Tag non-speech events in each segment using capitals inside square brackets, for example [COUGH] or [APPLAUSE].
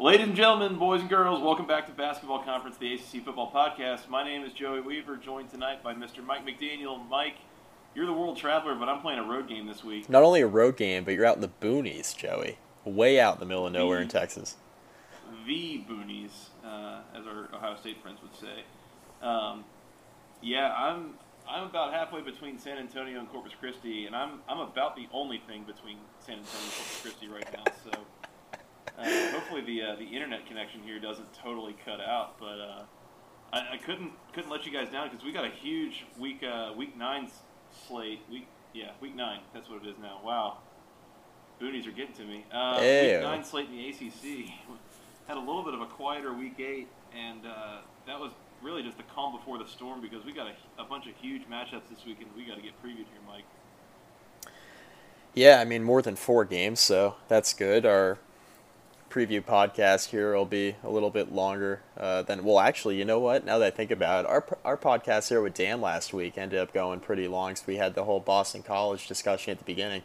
Ladies and gentlemen, boys and girls, welcome back to Basketball Conference, the ACC Football Podcast. My name is Joey Weaver, joined tonight by Mr. Mike McDaniel. Mike, you're the world traveler, but I'm playing a road game this week. Not only a road game, but you're out in the boonies, Joey. Way out in the middle of nowhere in Texas. The boonies, uh, as our Ohio State friends would say. Um, yeah, I'm I'm about halfway between San Antonio and Corpus Christi, and I'm I'm about the only thing between San Antonio and Corpus Christi right now. So uh, hopefully the uh, the internet connection here doesn't totally cut out. But uh, I, I couldn't couldn't let you guys down because we got a huge week uh, week nine slate. Week yeah week nine. That's what it is now. Wow. Boonies are getting to me. Uh, week nine slate in the ACC had a little bit of a quieter week eight, and uh, that was really just the calm before the storm because we got a, a bunch of huge matchups this weekend. We got to get previewed here, Mike. Yeah, I mean, more than four games, so that's good. Our preview podcast here will be a little bit longer uh, than. Well, actually, you know what? Now that I think about it, our, our podcast here with Dan last week ended up going pretty long because we had the whole Boston College discussion at the beginning.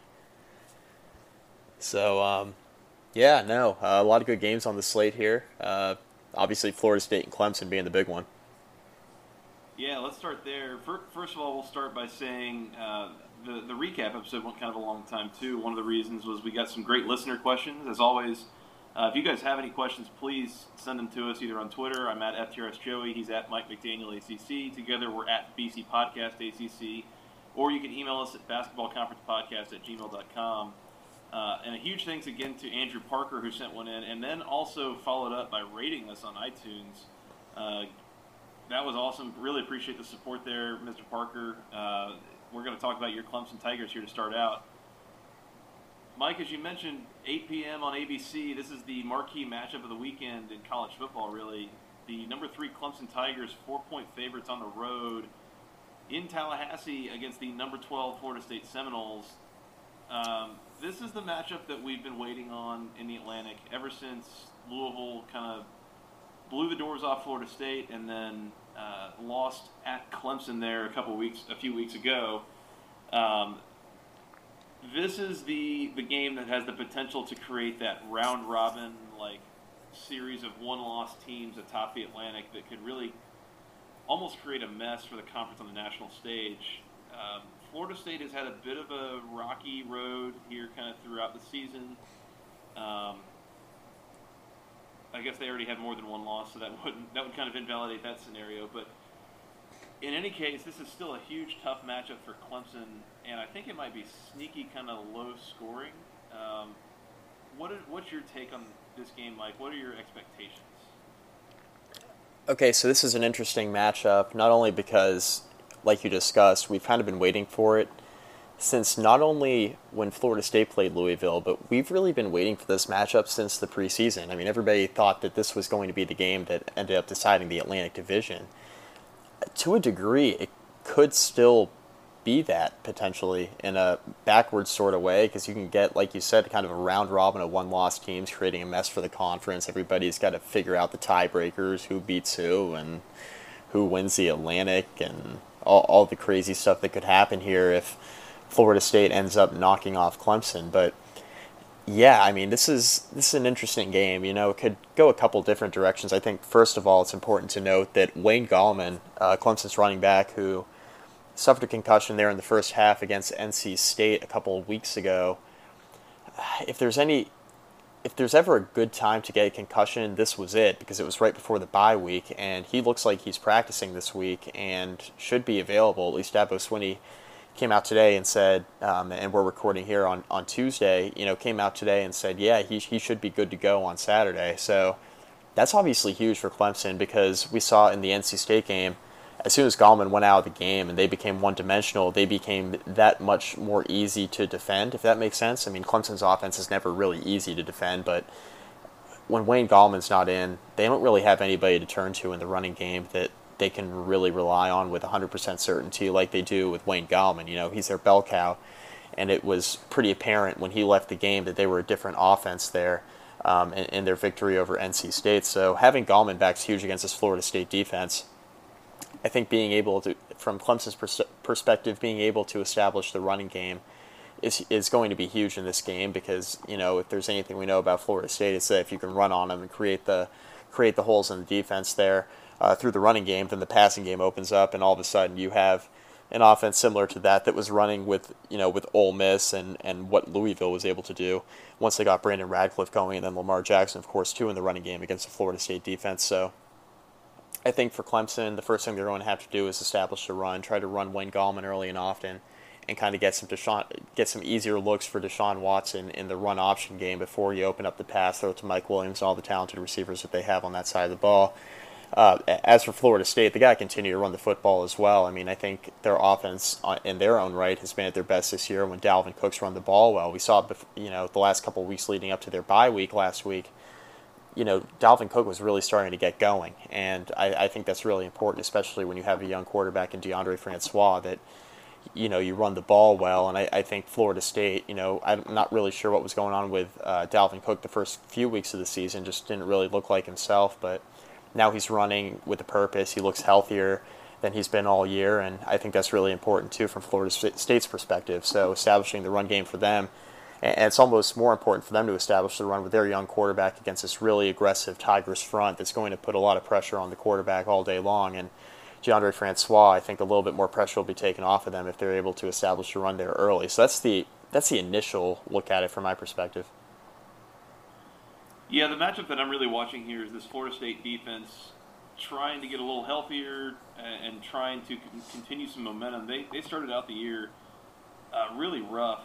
So, um, yeah, no, uh, a lot of good games on the slate here. Uh, obviously, Florida State and Clemson being the big one. Yeah, let's start there. First of all, we'll start by saying uh, the the recap episode went kind of a long time too. One of the reasons was we got some great listener questions. As always, uh, if you guys have any questions, please send them to us either on Twitter. I'm at FTRS Joey. He's at Mike McDaniel ACC. Together, we're at BC Podcast ACC. Or you can email us at basketballconferencepodcast at gmail.com. Uh, and a huge thanks again to Andrew Parker who sent one in, and then also followed up by rating us on iTunes. Uh, that was awesome. Really appreciate the support there, Mr. Parker. Uh, we're going to talk about your Clemson Tigers here to start out. Mike, as you mentioned, 8 p.m. on ABC. This is the marquee matchup of the weekend in college football. Really, the number three Clemson Tigers, four-point favorites on the road in Tallahassee against the number 12 Florida State Seminoles. Um, this is the matchup that we've been waiting on in the Atlantic ever since Louisville kind of blew the doors off Florida State and then uh, lost at Clemson there a couple weeks, a few weeks ago. Um, this is the the game that has the potential to create that round robin like series of one loss teams atop the Atlantic that could really almost create a mess for the conference on the national stage. Um, Florida State has had a bit of a rocky road here, kind of throughout the season. Um, I guess they already have more than one loss, so that [LAUGHS] wouldn't that would kind of invalidate that scenario. But in any case, this is still a huge, tough matchup for Clemson, and I think it might be sneaky, kind of low scoring. Um, what is, what's your take on this game, Mike? What are your expectations? Okay, so this is an interesting matchup, not only because, like you discussed, we've kind of been waiting for it since not only when Florida State played Louisville, but we've really been waiting for this matchup since the preseason. I mean, everybody thought that this was going to be the game that ended up deciding the Atlantic Division. To a degree, it could still be that potentially in a backwards sort of way because you can get, like you said, kind of a round robin of one loss teams creating a mess for the conference. Everybody's got to figure out the tiebreakers, who beats who, and who wins the Atlantic, and all, all the crazy stuff that could happen here if Florida State ends up knocking off Clemson. But yeah, I mean, this is this is an interesting game. You know, it could go a couple different directions. I think first of all, it's important to note that Wayne Gallman, uh, Clemson's running back, who suffered a concussion there in the first half against NC State a couple of weeks ago. [SIGHS] If there's any, if there's ever a good time to get a concussion, this was it because it was right before the bye week, and he looks like he's practicing this week and should be available. At least Dabo Swinney came out today and said, um, and we're recording here on, on Tuesday, you know, came out today and said, yeah, he, he should be good to go on Saturday. So that's obviously huge for Clemson because we saw in the NC State game, as soon as Gallman went out of the game and they became one dimensional, they became that much more easy to defend, if that makes sense. I mean, Clemson's offense is never really easy to defend, but when Wayne Gallman's not in, they don't really have anybody to turn to in the running game that they can really rely on with 100% certainty like they do with Wayne Gallman. You know, he's their bell cow, and it was pretty apparent when he left the game that they were a different offense there um, in, in, their victory over NC State. So having Gallman back is huge against this Florida State defense. I think being able to, from Clemson's pers- perspective, being able to establish the running game is is going to be huge in this game because you know if there's anything we know about Florida State, it's that if you can run on them and create the create the holes in the defense there uh, through the running game, then the passing game opens up, and all of a sudden you have an offense similar to that that was running with you know with Ole Miss and and what Louisville was able to do once they got Brandon Radcliff going, and then Lamar Jackson, of course, too in the running game against the Florida State defense. So. I think for Clemson, the first thing they're going to have to do is establish a run, try to run Wayne Gallman early and often, and kind of get some Deshaun, get some easier looks for Deshaun Watson in the run option game before you open up the pass, throw to Mike Williams and all the talented receivers that they have on that side of the ball. Uh, as for Florida State, they got to continue to run the football as well. I mean, I think their offense, uh, in their own right, has been at their best this year. When Dalvin Cook's run the ball well, we saw, you know, the last couple weeks leading up to their bye week last week. You know, Dalvin Cook was really starting to get going, and I, I think that's really important, especially when you have a young quarterback in Deondre Francois that you know you run the ball well. And I, I think Florida State, you know, I'm not really sure what was going on with uh, Dalvin Cook the first few weeks of the season. Just didn't really look like himself, but now he's running with a purpose. He looks healthier than he's been all year, and I think that's really important too from Florida State's perspective. So establishing the run game for them, and it's almost more important for them to establish the run with their young quarterback against this really aggressive Tigers front that's going to put a lot of pressure on the quarterback all day long. And Deondre Francois, I think a little bit more pressure will be taken off of them if they're able to establish a run there early. So that's the that's the initial look at it from my perspective. Yeah, the matchup that I'm really watching here is this Florida State defense trying to get a little healthier and, trying to continue some momentum. They, they started out the year uh, really rough,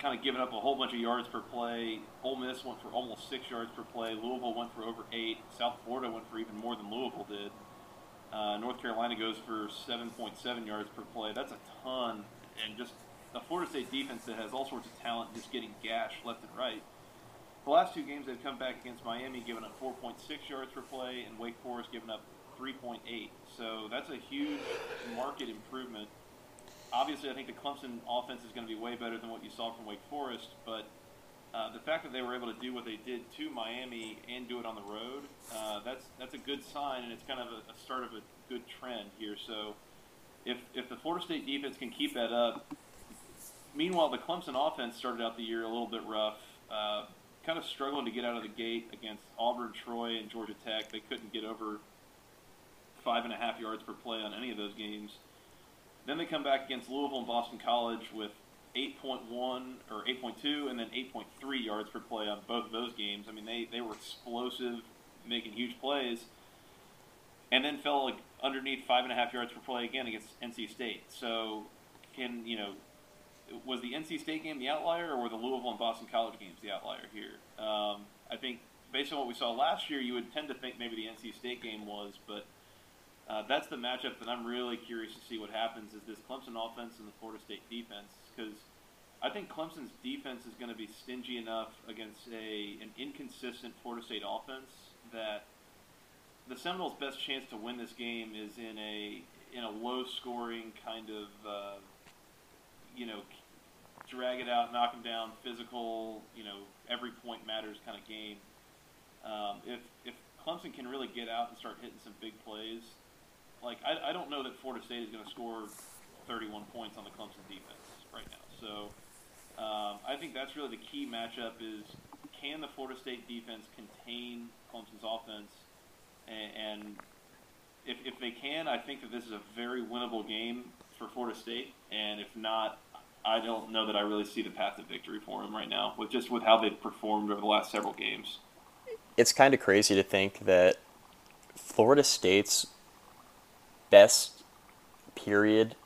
kind of giving up a whole bunch of yards per play. Ole Miss went for almost six yards per play. Louisville went for over eight. South Florida went for even more than Louisville did. Uh, North Carolina goes for 7.7 yards per play. That's a ton. And just a Florida State defense that has all sorts of talent just getting gashed left and right. The last two games they've come back against Miami, giving up 4.6 yards per play, and Wake Forest giving up 3.8. So that's a huge market improvement. Obviously, I think the Clemson offense is going to be way better than what you saw from Wake Forest, but uh, the fact that they were able to do what they did to Miami and do it on the road, uh, that's that's a good sign, and it's kind of a, a start of a good trend here. So, if if the Florida State defense can keep that up, meanwhile the Clemson offense started out the year a little bit rough. Uh, kind of struggling to get out of the gate against Auburn, Troy, and Georgia Tech. They couldn't get over five and a half yards per play on any of those games. Then they come back against Louisville and Boston College with 8.1 or 8.2 and then 8.3 yards per play on both of those games. I mean, they, they were explosive, making huge plays, and then fell like underneath five and a half yards per play again against NC State. So, can you know was the NC State game the outlier, or were the Louisville and Boston College games the outlier here? Um, I think based on what we saw last year, you would tend to think maybe the NC State game was, but uh, that's the matchup that I'm really curious to see what happens is this Clemson offense and the Florida State defense because I think Clemson's defense is going to be stingy enough against a an inconsistent Florida State offense that the Seminoles' best chance to win this game is in a in a low scoring kind of uh, you know drag it out, knock them down, physical, you know, every point matters kind of game. Um, if if Clemson can really get out and start hitting some big plays, like I, I don't know that Florida State is going to score 31 points on the Clemson defense right now. So um, I think that's really the key matchup is can the Florida State defense contain Clemson's offense, and, and if, if they can, I think that this is a very winnable game for Florida State. And if not, I don't know that I really see the path to victory for them right now, with just with how they've performed over the last several games. It's kind of crazy to think that Florida State's best period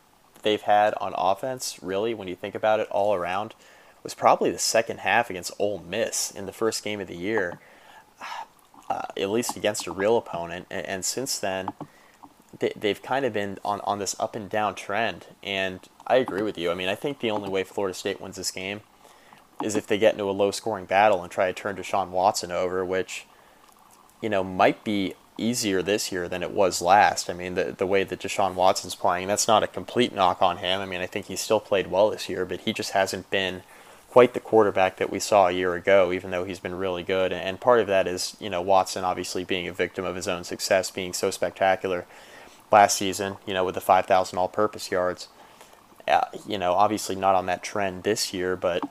they've had on offense, really, when you think about it all around, was probably the second half against Ole Miss in the first game of the year, [SIGHS] uh, at least against a real opponent. And, and since then, they, have kind of been on, on this up and down trend. And I agree with you. I mean, I think the only way Florida State wins this game is if they get into a low scoring battle and try to turn Deshaun Watson over, which, you know, might be easier this year than it was last. I mean, the the way that Deshaun Watson's playing, that's not a complete knock on him. I mean, I think he still played well this year, but he just hasn't been quite the quarterback that we saw a year ago, even though he's been really good. And part of that is, you know, Watson obviously being a victim of his own success, being so spectacular last season, you know, with the 5,000 all purpose yards. Uh, you know, obviously not on that trend this year, but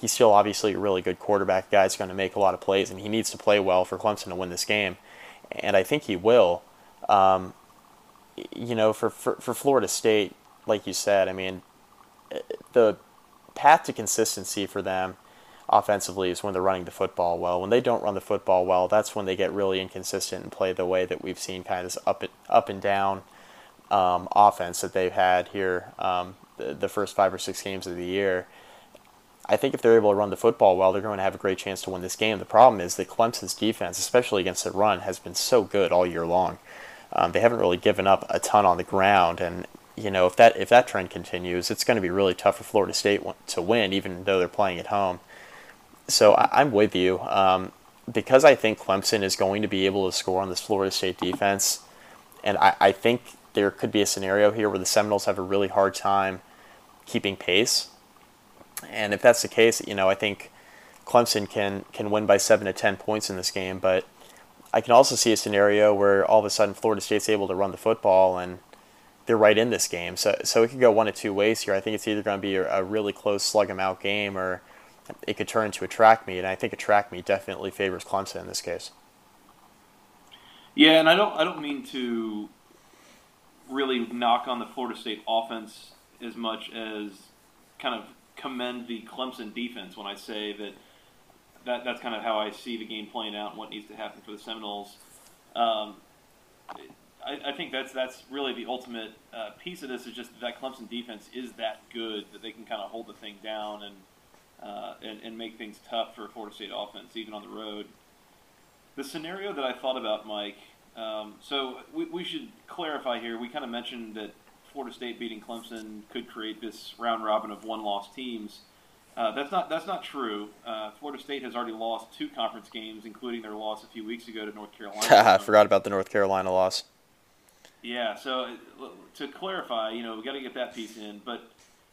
he's still obviously a really good quarterback. Guy's going to make a lot of plays, and he needs to play well for Clemson to win this game and I think he will. Um, you know, for, for, for Florida State, like you said, I mean, the path to consistency for them offensively is when they're running the football well. When they don't run the football well, that's when they get really inconsistent and play the way that we've seen kind of this up and, up and down um, offense that they've had here um, the, the first five or six games of the year. I think if they're able to run the football well, they're going to have a great chance to win this game. The problem is that Clemson's defense, especially against the run, has been so good all year long. Um, they haven't really given up a ton on the ground, and you know if that if that trend continues, it's going to be really tough for Florida State to win, even though they're playing at home. So I, am with you um, because I think Clemson is going to be able to score on this Florida State defense, and I, I think there could be a scenario here where the Seminoles have a really hard time keeping pace and if that's the case, you know, I think Clemson can can win by seven to ten points in this game. But I can also see a scenario where all of a sudden Florida State's able to run the football and they're right in this game. So so it could go one of two ways here. I think it's either going to be a, a really close slug 'em out game or it could turn into a track meet. And I think a track meet definitely favors Clemson in this case. Yeah, and I don't I don't mean to really knock on the Florida State offense as much as kind of commend the Clemson defense when I say that, that that's kind of how I see the game playing out and what needs to happen for the Seminoles. Um, I, I, think that's that's really the ultimate uh, piece of this is just that Clemson defense is that good that they can kind of hold the thing down and, uh, and and make things tough for Florida State offense even on the road. The scenario that I thought about, Mike. Um, so we, we should clarify here. We kind of mentioned that Florida State beating Clemson could create this round robin of one loss teams. Uh, that's not that's not true. Uh, Florida State has already lost two conference games, including their loss a few weeks ago to North Carolina. [LAUGHS] I forgot about the North Carolina loss. Yeah, so to clarify, you know, we got to get that piece in. But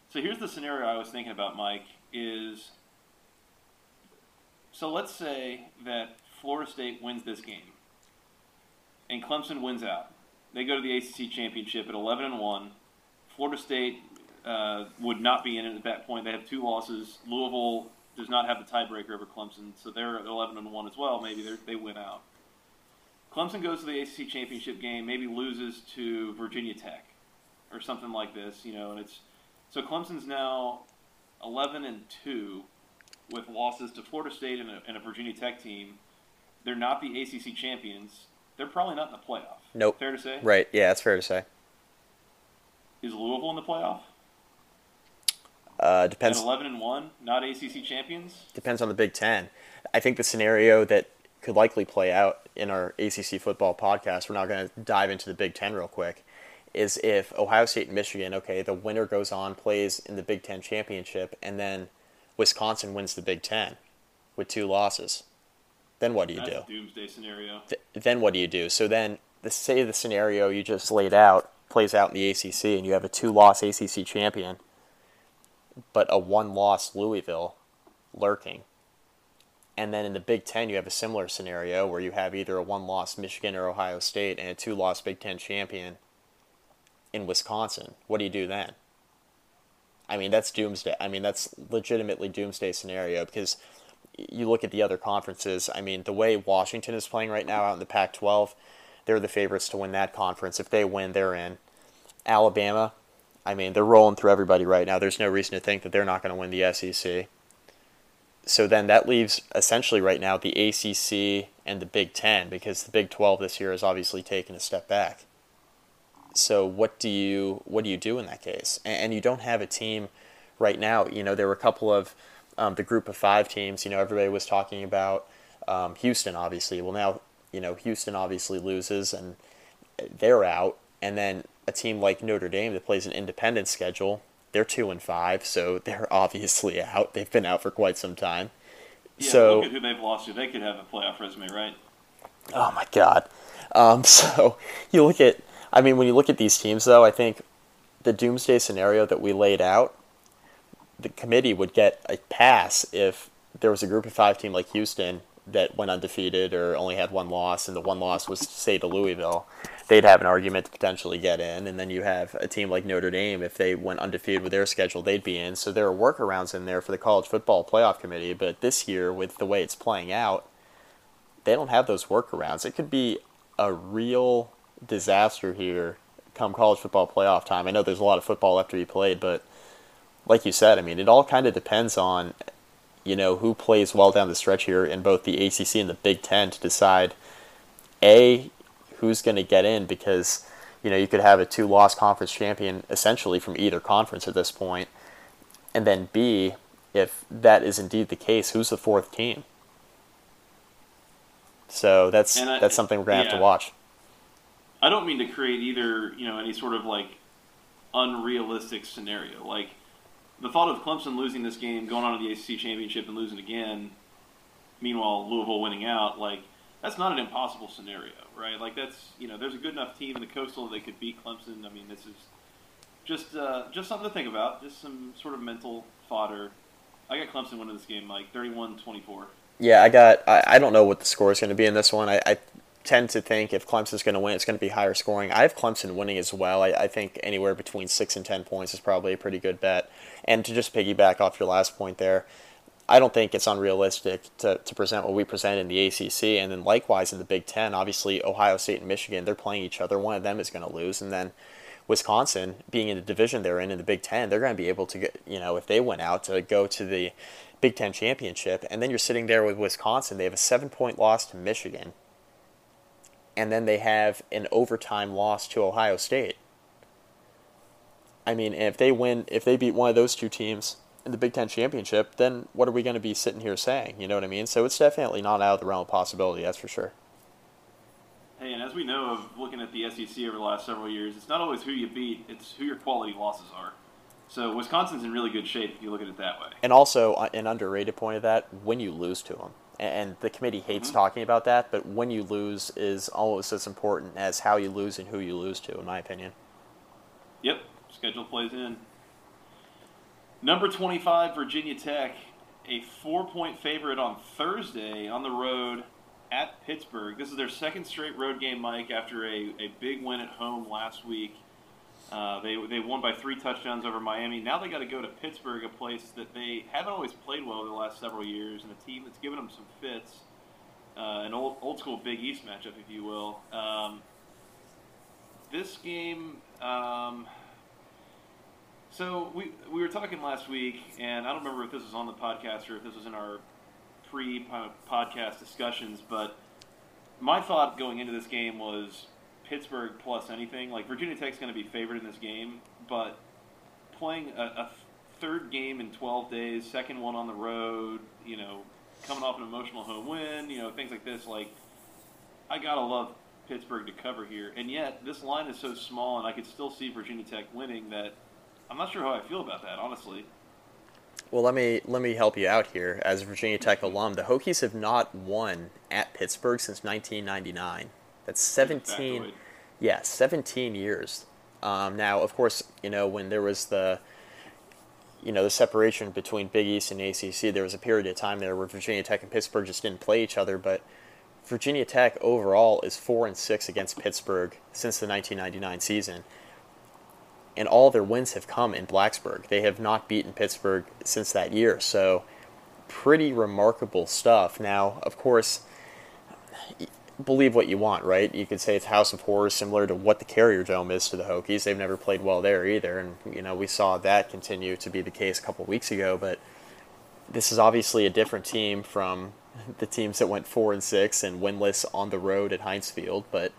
so here's the scenario I was thinking about, Mike. Is so let's say that Florida State wins this game, and Clemson wins out. They go to the ACC championship at 11 and one. Florida State uh, would not be in it at that point. They have two losses. Louisville does not have the tiebreaker over Clemson, so they're 11 and one as well. Maybe they win out. Clemson goes to the ACC championship game, maybe loses to Virginia Tech or something like this, you know, and it's so Clemson's now 11 and two with losses to Florida State and a, and a Virginia Tech team. They're not the ACC champions they're probably not in the playoff. Nope. Fair to say? Right. Yeah, that's fair to say. Is Louisville in the playoff? Uh, depends. At Eleven and one, not ACC champions. Depends on the Big Ten. I think the scenario that could likely play out in our ACC football podcast. We're not going to dive into the Big Ten real quick. Is if Ohio State and Michigan, okay, the winner goes on, plays in the Big Ten championship, and then Wisconsin wins the Big Ten with two losses. Then what do you That's do? doomsday scenario. Th- then what do you do? So then, the say the scenario you just laid out plays out in the ACC, and you have a two-loss ACC champion, but a one-loss Louisville lurking. And then in the Big Ten, you have a similar scenario where you have either a one-loss Michigan or Ohio State and a two-loss Big Ten champion in Wisconsin. What do you do then? I mean, that's doomsday. I mean, that's legitimately doomsday scenario because you look at the other conferences. I mean, the way Washington is playing right now out in the Pac 12, they're the favorites to win that conference. If they win, they're in. Alabama, I mean, they're rolling through everybody right now. There's no reason to think that they're not going to win the SEC. So then that leaves essentially right now the ACC and the Big Ten because the Big 12 this year has obviously taken a step back. So what do you what do you do in that case? And you don't have a team right now. You know, there were a couple of um, the group of five teams, you know, everybody was talking about um, Houston, obviously. Well, now, you know, Houston obviously loses and they're out. And then a team like Notre Dame that plays an independent schedule, they're two and five, so they're [LAUGHS] obviously out. They've been out for quite some time. Yeah, so look at who they've lost to. They could have a playoff resume, right? Oh my god. Um, [LAUGHS] so you look at, I mean, when you look at these teams, though, I think the doomsday scenario that we laid out, the committee would get a pass if there was a group of five team like Houston that went undefeated or only had one loss, and the one loss was say to Louisville, they'd have an argument to potentially get in. And then you have a team like Notre Dame, if they went undefeated with their schedule, they'd be in. So there are workarounds in there for the college football playoff committee. But this year, with the way it's playing out, they don't have those workarounds. It could be a real disaster here come college football playoff time. I know there's a lot of football left to be played, but like you said, I mean, it all kind of depends on you know, who plays well down the stretch here in both the ACC and the Big Ten to decide a who's going to get in because you know you could have a two-loss conference champion essentially from either conference at this point, and then b if that is indeed the case, who's the fourth team? So that's I, that's something we're gonna yeah, have to watch. I don't mean to create either you know any sort of like unrealistic scenario like the thought of Clemson losing this game, going on to the ACC championship and losing again, meanwhile Louisville winning out, like that's not an impossible scenario, right? Like that's you know there's a good enough team in the Coastal that they could beat Clemson. I mean, this is just uh, just something to think about, just some sort of mental fodder. I got Clemson winning this game, like 31-24. Yeah, I got. I, I don't know what the score is going to be in this one. I, I tend to think if Clemson's going to win, it's going to be higher scoring. I have Clemson winning as well. I, I think anywhere between six and ten points is probably a pretty good bet. And to just piggyback off your last point there, I don't think it's unrealistic to, to present what we present in the ACC. And then likewise in the Big Ten, obviously Ohio State and Michigan, they're playing each other. One of them is going to lose. And then Wisconsin, being in the division they're in in the Big Ten, they're going to be able to get, you know, if they went out to go to the Big Ten championship. And then you're sitting there with Wisconsin. They have a seven point loss to Michigan. And then they have an overtime loss to Ohio State. I mean, if they win, if they beat one of those two teams in the Big Ten championship, then what are we going to be sitting here saying? You know what I mean? So it's definitely not out of the realm of possibility. That's for sure. Hey, and as we know of looking at the SEC over the last several years, it's not always who you beat; it's who your quality losses are. So Wisconsin's in really good shape if you look at it that way. And also, uh, an underrated point of that: when you lose to them, and the committee hates mm-hmm. talking about that, but when you lose is almost as important as how you lose and who you lose to, in my opinion. Yep, schedule plays in. Number 25, Virginia Tech, a four point favorite on Thursday on the road at Pittsburgh. This is their second straight road game, Mike, after a, a big win at home last week. Uh, they, they won by three touchdowns over Miami. Now they got to go to Pittsburgh, a place that they haven't always played well the last several years, and a team that's given them some fits. Uh, an old, old school Big East matchup, if you will. Um, this game. Um, so we we were talking last week, and I don't remember if this was on the podcast or if this was in our pre-podcast discussions, but my thought going into this game was Pittsburgh plus anything. Like Virginia Tech's going to be favored in this game, but playing a, a third game in 12 days, second one on the road, you know, coming off an emotional home win, you know, things like this. Like I gotta love Pittsburgh to cover here, and yet this line is so small, and I could still see Virginia Tech winning that I'm not sure how I feel about that, honestly. Well, let me let me help you out here. As a Virginia Tech alum, the Hokies have not won at Pittsburgh since 1999. That's 17. Yeah, 17 years. Um, now, of course, you know when there was the you know the separation between Big East and ACC, there was a period of time there where Virginia Tech and Pittsburgh just didn't play each other. But Virginia Tech overall is four and six against Pittsburgh since the 1999 season and all their wins have come in Blacksburg. They have not beaten Pittsburgh since that year. So, pretty remarkable stuff. Now, of course, believe what you want, right? You could say it's House of Horrors, similar to what the Carrier Dome is to the Hokies. They've never played well there either, and you know we saw that continue to be the case a couple weeks ago. But this is obviously a different team from [LAUGHS] the teams that went four and six and winless on the road at Heinz Field. But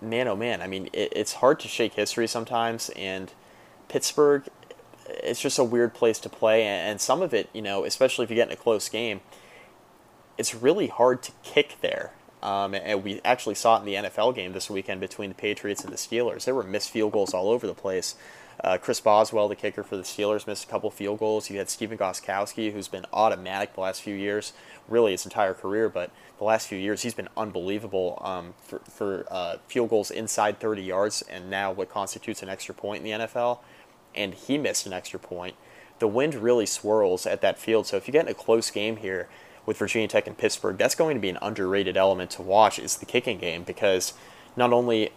man, oh man, I mean, it, it's hard to shake history sometimes, and Pittsburgh, it's just a weird place to play, and some of it, you know, especially if you get in a close game, it's really hard to kick there. Um, and we actually saw it in the NFL game this weekend between the Patriots and the Steelers. There were missed field goals all over the place. Uh, Chris Boswell, the kicker for the Steelers, missed a couple field goals. You had Stephen Gostkowski, who's been automatic the last few years, really his entire career, but the last few years he's been unbelievable um, for, for uh, field goals inside 30 yards and now what constitutes an extra point in the NFL. And he missed an extra point. The wind really swirls at that field, so if you get in a close game here with Virginia Tech and Pittsburgh, that's going to be an underrated element to watch is the kicking game because not only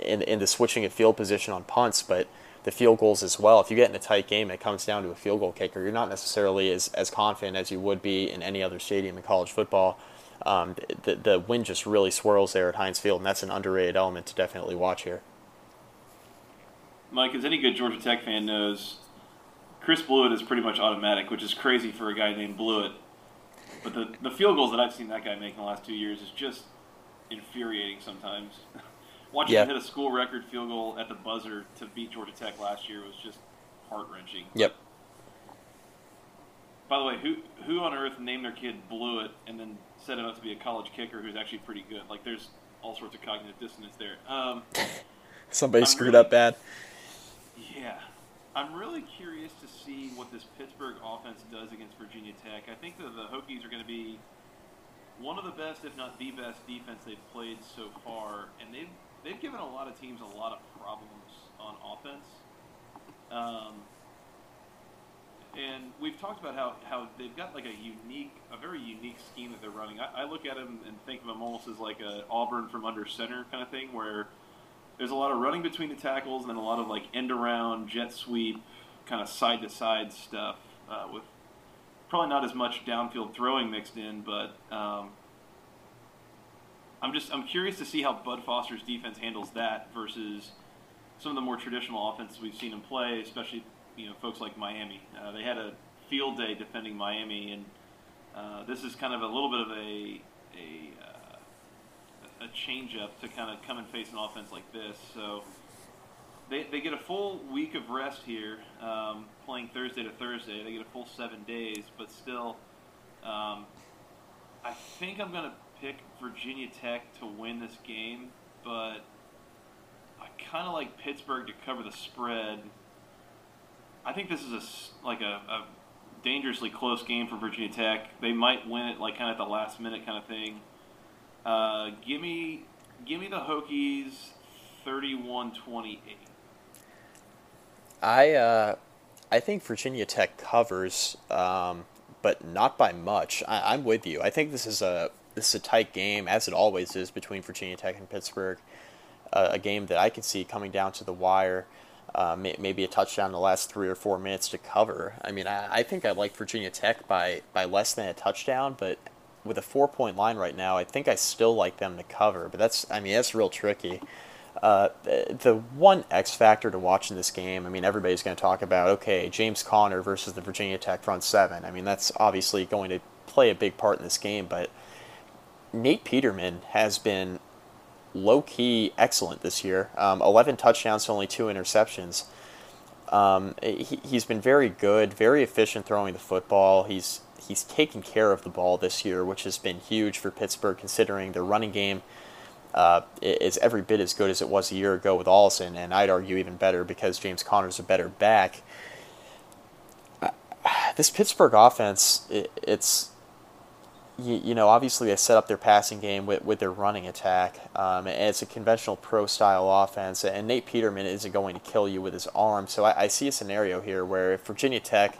in, in the switching of field position on punts, but the field goals as well. If you get in a tight game, it comes down to a field goal kicker. You're not necessarily as, as confident as you would be in any other stadium in college football. Um, the, the wind just really swirls there at Heinz Field, and that's an underrated element to definitely watch here. Mike, as any good Georgia Tech fan knows, Chris Blewitt is pretty much automatic, which is crazy for a guy named Blewitt. But the, the field goals that I've seen that guy make in the last two years is just infuriating sometimes. [LAUGHS] Watching Yeah. him hit a school record field goal at the buzzer to beat Georgia Tech last year was just heart wrenching. Yep. By the way, who who on earth named their kid Blewitt and then set him up to be a college kicker who's actually pretty good? Like, there's all sorts of cognitive dissonance there. Um, [LAUGHS] Somebody I'm screwed really- up bad. yeah. I'm really curious to see what this Pittsburgh offense does against Virginia Tech. I think that the Hokies are going to be one of the best, if not the best, defense they've played so far, and they've they've given a lot of teams a lot of problems on offense. Um, and we've talked about how, how they've got like a unique, a very unique scheme that they're running. I, I look at them and think of them almost as like a Auburn from under center kind of thing, where there's a lot of running between the tackles and then a lot of like end around, jet sweep, kind of side to side stuff uh, with probably not as much downfield throwing mixed in, but um, I'm just I'm curious to see how Bud Foster's defense handles that versus some of the more traditional offenses we've seen him play, especially you know folks like Miami. Uh, they had a field day defending Miami, and uh, this is kind of a little bit of a a uh, a change up to kind of come and face an offense like this. So they, they get a full week of rest here, um, playing Thursday to Thursday. They get a full seven days, but still, um, I think I'm going to pick Virginia Tech to win this game, but I kind of like Pittsburgh to cover the spread. I think this is a like a, a dangerously close game for Virginia Tech. They might win it like kind of at the last minute kind of thing. Uh, give me, give me the Hokies, 31-28. I uh, I think Virginia Tech covers, um, but not by much. I, I'm with you. I think this is a this is a tight game, as it always is between Virginia Tech and Pittsburgh. Uh, a game that I can see coming down to the wire. Uh, may, maybe a touchdown in the last three or four minutes to cover. I mean, I, I think I like Virginia Tech by by less than a touchdown, but with a four point line right now, I think I still like them to cover. But that's I mean that's real tricky. Uh, the, the one X factor to watch in this game, I mean, everybody's going to talk about, okay, James Conner versus the Virginia Tech front seven. I mean, that's obviously going to play a big part in this game, but Nate Peterman has been low key excellent this year. Um, 11 touchdowns to only two interceptions. Um, he, he's been very good, very efficient throwing the football. He's he's taken care of the ball this year, which has been huge for Pittsburgh considering their running game uh, is every bit as good as it was a year ago with Ollison, and I'd argue even better because James Conner's a better back. This Pittsburgh offense, it, it's you, you know obviously they set up their passing game with, with their running attack, um, and it's a conventional pro style offense, and Nate Peterman isn't going to kill you with his arm. So I, I see a scenario here where if Virginia Tech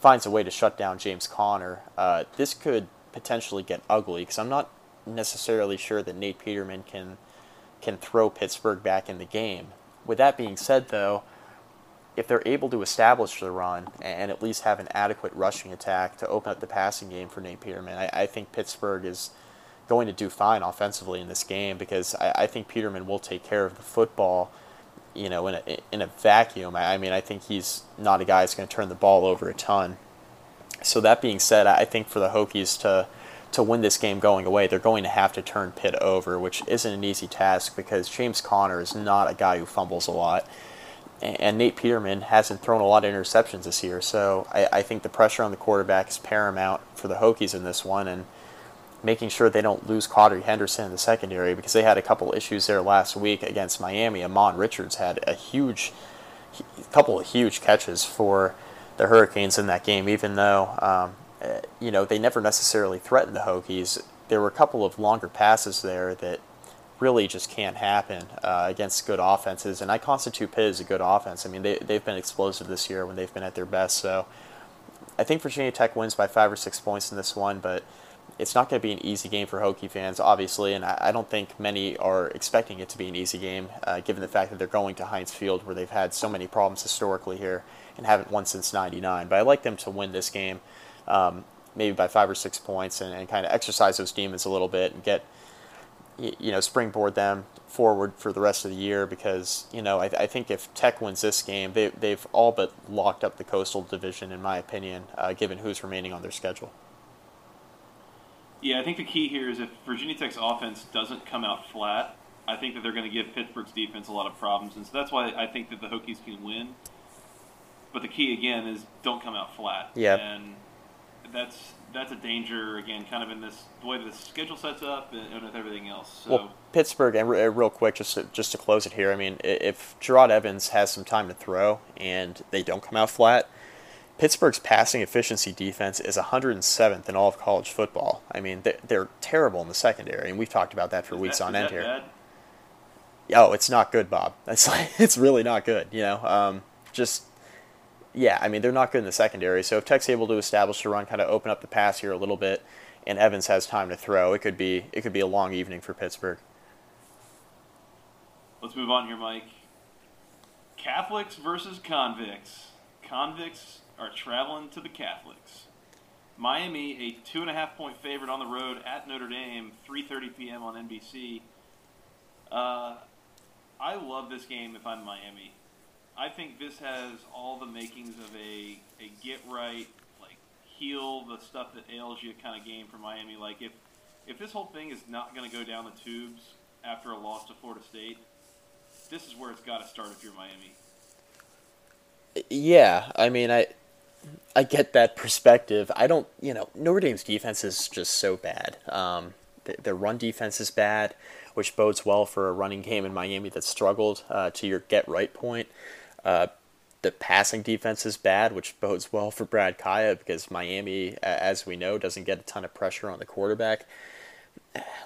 finds a way to shut down James Conner, uh, this could potentially get ugly because I'm not necessarily sure that Nate Peterman can can throw Pittsburgh back in the game. With that being said, though, if they're able to establish the run and at least have an adequate rushing attack to open up the passing game for Nate Peterman, I, I think Pittsburgh is going to do fine offensively in this game because I, I think Peterman will take care of the football. You know, in a in a vacuum. I, I mean, I think he's not a guy that's going to turn the ball over a ton. So that being said, I think for the Hokies to to win this game going away, they're going to have to turn Pitt over, which isn't an easy task because James Conner is not a guy who fumbles a lot. And Nate Peterman hasn't thrown a lot of interceptions this year, so I, I think the pressure on the quarterback is paramount for the Hokies in this one, and making sure they don't lose Quadree Henderson in the secondary because they had a couple issues there last week against Miami. Ahmmon Richards had a huge couple of huge catches for the Hurricanes in that game, even though um, eh, you know they never necessarily threatened the Hokies. There were a couple of longer passes there that really just can't happen uh, against good offenses. And I constitute Pitt as a good offense. I mean, they, they've been explosive this year when they've been at their best. So I think Virginia Tech wins by five or six points in this one, but it's not going to be an easy game for Hokie fans, obviously, and I, don't think many are expecting it to be an easy game, uh, given the fact that they're going to Heinz Field, where they've had so many problems historically here and haven't won since '99. But I like them to win this game, um, maybe by five or six points, and, and kind of exercise those demons a little bit and get you know, springboard them forward for the rest of the year because, you know, I, I think if Tech wins this game, they, they've all but locked up the Coastal Division, in my opinion, uh, given who's remaining on their schedule. Yeah, I think the key here is if Virginia Tech's offense doesn't come out flat, I think that they're going to give Pittsburgh's defense a lot of problems. And so that's why I think that the Hokies can win. But the key, again, is don't come out flat. Yeah. And that's that's a danger again, kind of in this the way the schedule sets up and, and with everything else. So. Well, Pittsburgh, and real quick, just to, just to close it here. I mean, if Jerod Evans has some time to throw and they don't come out flat, Pittsburgh's passing efficiency defense is 107th in all of college football. I mean, they're, they're terrible in the secondary, and we've talked about that for is weeks that, on end here. Bad? Oh, it's not good, Bob. [LAUGHS] It's like it's really not good. You know, um, just yeah, I mean, they're not good in the secondary. So if Tech's able to establish a run, kind of open up the pass here a little bit, and Evans has time to throw, it could be it could be a long evening for Pittsburgh. Let's move on here, Mike. Catholics versus convicts. Convicts are traveling to the Catholics. Miami, a two and a half point favorite on the road at Notre Dame, 3:30 p.m. on NBC. Uh, I love this game if I'm Miami. I think this has all the makings of a, a get right, like heal the stuff that ails you kind of game for Miami. Like if if this whole thing is not going to go down the tubes after a loss to Florida State, this is where it's got to start if you're Miami. Yeah, I mean, I I get that perspective. I don't, you know, Notre Dame's defense is just so bad. Um, their run defense is bad, which bodes well for a running game in Miami that struggled. Uh, to your get right point, uh, the passing defense is bad, which bodes well for Brad Kaaya because Miami, as we know, doesn't get a ton of pressure on the quarterback.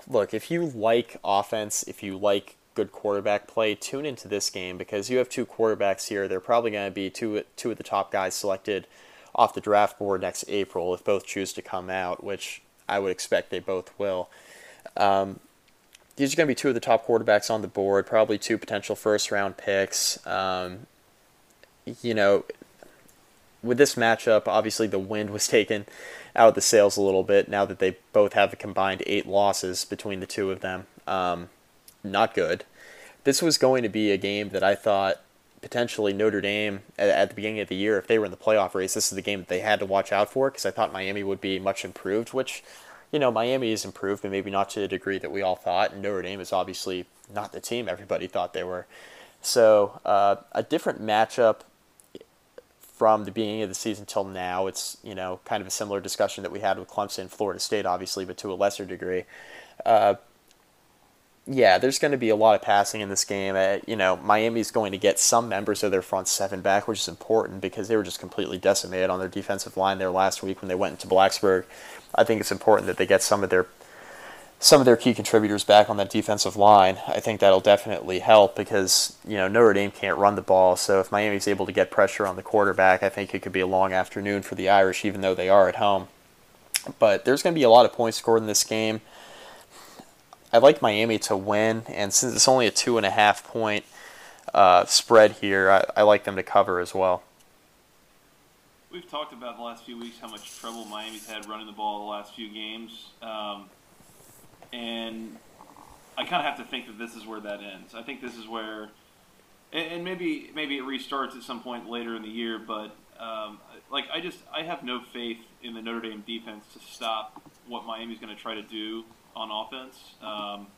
Look, if you like offense, if you like good quarterback play, tune into this game because you have two quarterbacks here. They're probably going to be two two of the top guys selected off the draft board next April if both choose to come out, which I would expect they both will. Um, these are going to be two of the top quarterbacks on the board, probably two potential first round picks. Um, you know, with this matchup, obviously the wind was [LAUGHS] taken out of the sails a little bit now that they both have a combined eight losses between the two of them. Um, not good. This was going to be a game that I thought potentially Notre Dame at, at, the beginning of the year, if they were in the playoff race, this is the game that they had to watch out for because I thought Miami would be much improved, which, you know, Miami is improved, but maybe not to the degree that we all thought. And Notre Dame is obviously not the team everybody thought they were. So uh, a different matchup from the beginning of the season till now. It's you know kind of a similar discussion that we had with Clemson, Florida State, obviously, but to a lesser degree. Uh, yeah, there's going to be a lot of passing in this game. Uh, you know, Miami's going to get some members of their front seven back, which is important because they were just completely decimated on their defensive line there last week when they went into Blacksburg. I think it's important that they get some of their some of their key contributors back on that defensive line. I think that'll definitely help because you know Notre Dame can't run the ball. So if Miami's able to get pressure on the quarterback, I think it could be a long afternoon for the Irish, even though they are at home. But there's going to be a lot of points scored in this game. I like Miami to win, and since it's only a two and a half point uh, spread here, I, I, like them to cover as well. We've talked about the last few weeks how much trouble Miami's had running the ball the last few games, um, and I kind of have to think that this is where that ends. I think this is where, and, maybe maybe it restarts at some point later in the year, but um, like I just I have no faith in the Notre Dame defense to stop what Miami's going to try to do on offense. Um,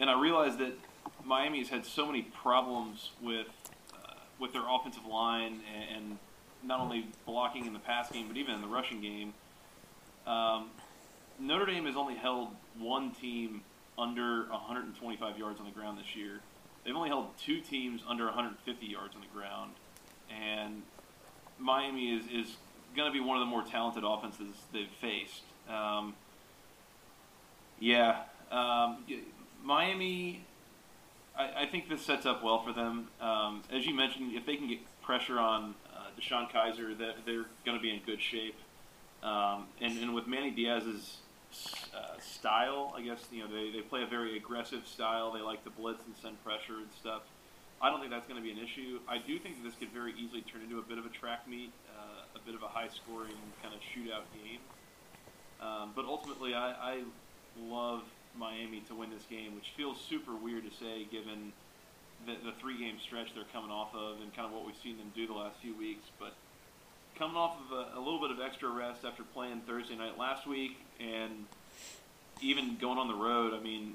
and I realized that Miami's had so many problems with uh, with their offensive line and, and, not only blocking in the pass game, but even in the rushing game. Um, Notre Dame has only held one team under 125 yards on the ground this year. They've only held two teams under 150 yards on the ground. and Miami is, is going to be one of the more talented offenses they've faced. Um, yeah, um, Miami. I, I, think this sets up well for them. Um, as you mentioned, if they can get pressure on uh, DeShone Kizer, that they're going to be in good shape. Um, and, and with Manny Diaz's uh, style, I guess you know they, they play a very aggressive style. They like to blitz and send pressure and stuff. I don't think that's going to be an issue. I do think that this could very easily turn into a bit of a track meet, uh, a bit of a high-scoring kind of shootout game. Um, but ultimately, I, I love Miami to win this game, which feels super weird to say given the, the three-game stretch they're coming off of and kind of what we've seen them do the last few weeks. But coming off of a, a little bit of extra rest after playing Thursday night last week and even going on the road, I mean,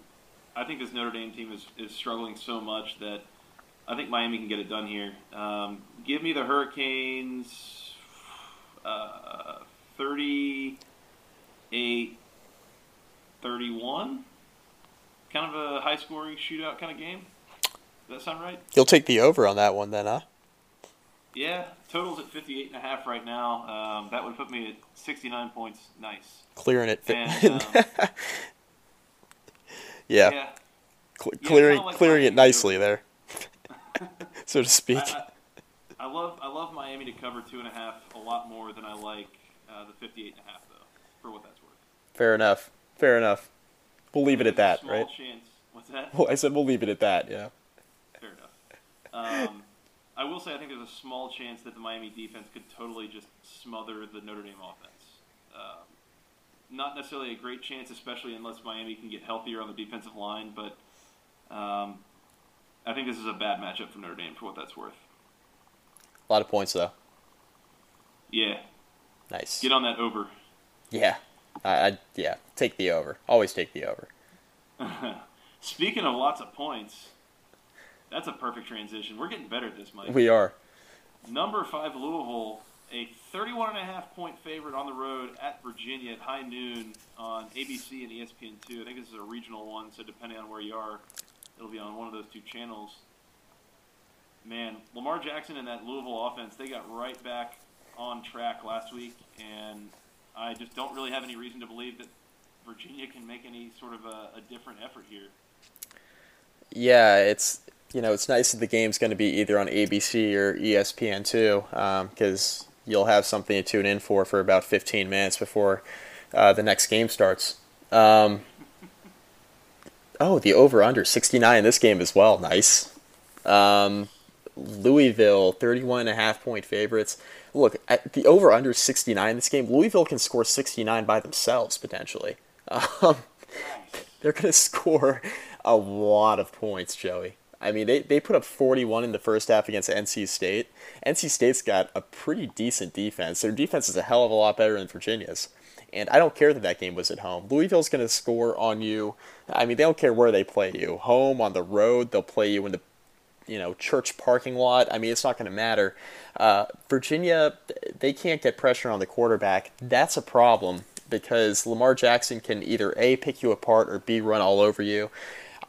I think this Notre Dame team is, is struggling so much that – I think Miami can get it done here. Um, give me the Hurricanes uh, 38 31. Kind of a high scoring shootout kind of game. Does that sound right? You'll take the over on that one then, huh? Yeah, total's at 58 and a half right now. Um, that would put me at 69 points. Nice. Clearing it. And, [LAUGHS] um, yeah. yeah. Cl- clearing yeah, like clearing it nicely there. [LAUGHS] so to [LAUGHS] speak. I, I, I, love I love Miami to cover two and a half a lot more than I like uh, the 58 and a half though, for what that's worth. Fair enough. Fair enough. We'll leave it at that, right? Chance. What's that? Well, I said we'll leave it at that. Yeah. Fair enough. Um, I will say I think there's a small chance that the Miami defense could totally just smother the Notre Dame offense. Um, not necessarily a great chance, especially unless Miami can get healthier on the defensive line, but um, I think this is a bad matchup for Notre Dame for what that's worth. A lot of points though. Yeah. Nice. Get on that over. Yeah. I, I yeah, take the over. Always take the over. [LAUGHS] Speaking of lots of points, that's a perfect transition. We're getting better at this, Mike. We are. Number five Louisville, a 31 and a half point favorite on the road at Virginia at high noon on ABC and ESPN2. I think this is a regional one, so depending on where you are, it'll be on one of those two channels. Man, Lamar Jackson and that Louisville offense, they got right back on track last week, and I just don't really have any reason to believe that Virginia can make any sort of a, a different effort here. Yeah, it's you know it's nice that the game's going to be either on ABC or ESPN2, because um, you'll have something to tune in for for about 15 minutes before uh, the next game starts. Um, Oh, the over under 69 in this game as well. Nice. Um, Louisville, 31 and a half point favorites. Look, the over under 69 in this game, Louisville can score 69 by themselves potentially. [LAUGHS] Um, they're going to score a lot of points, Joey. I mean, they, they put up 41 in the first half against NC State. NC State's got a pretty decent defense. Their defense is a hell of a lot better than Virginia's. And I don't care that that game was at home. Louisville's going to score on you. I mean, they don't care where they play you. Home, on the road, they'll play you in the you know church parking lot. I mean, it's not going to matter. Uh, Virginia, they can't get pressure on the quarterback. That's a problem because Lamar Jackson can either a pick you apart or b run all over you.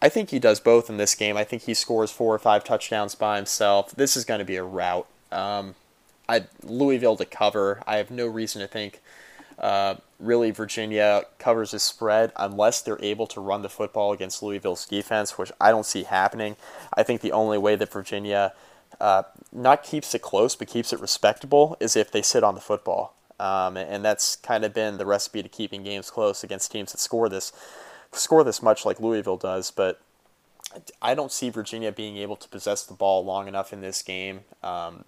I think he does both in this game. I think he scores four or five touchdowns by himself. This is going to be a rout. Um, I Louisville to cover. I have no reason to think uh, really, Virginia covers the spread unless they're able to run the football against Louisville's defense, which I don't see happening. I think the only way that Virginia uh, not keeps it close but keeps it respectable is if they sit on the football. Um, and that's kind of been the recipe to keeping games close against teams that score this score this much like Louisville does. But I don't see Virginia being able to possess the ball long enough in this game um,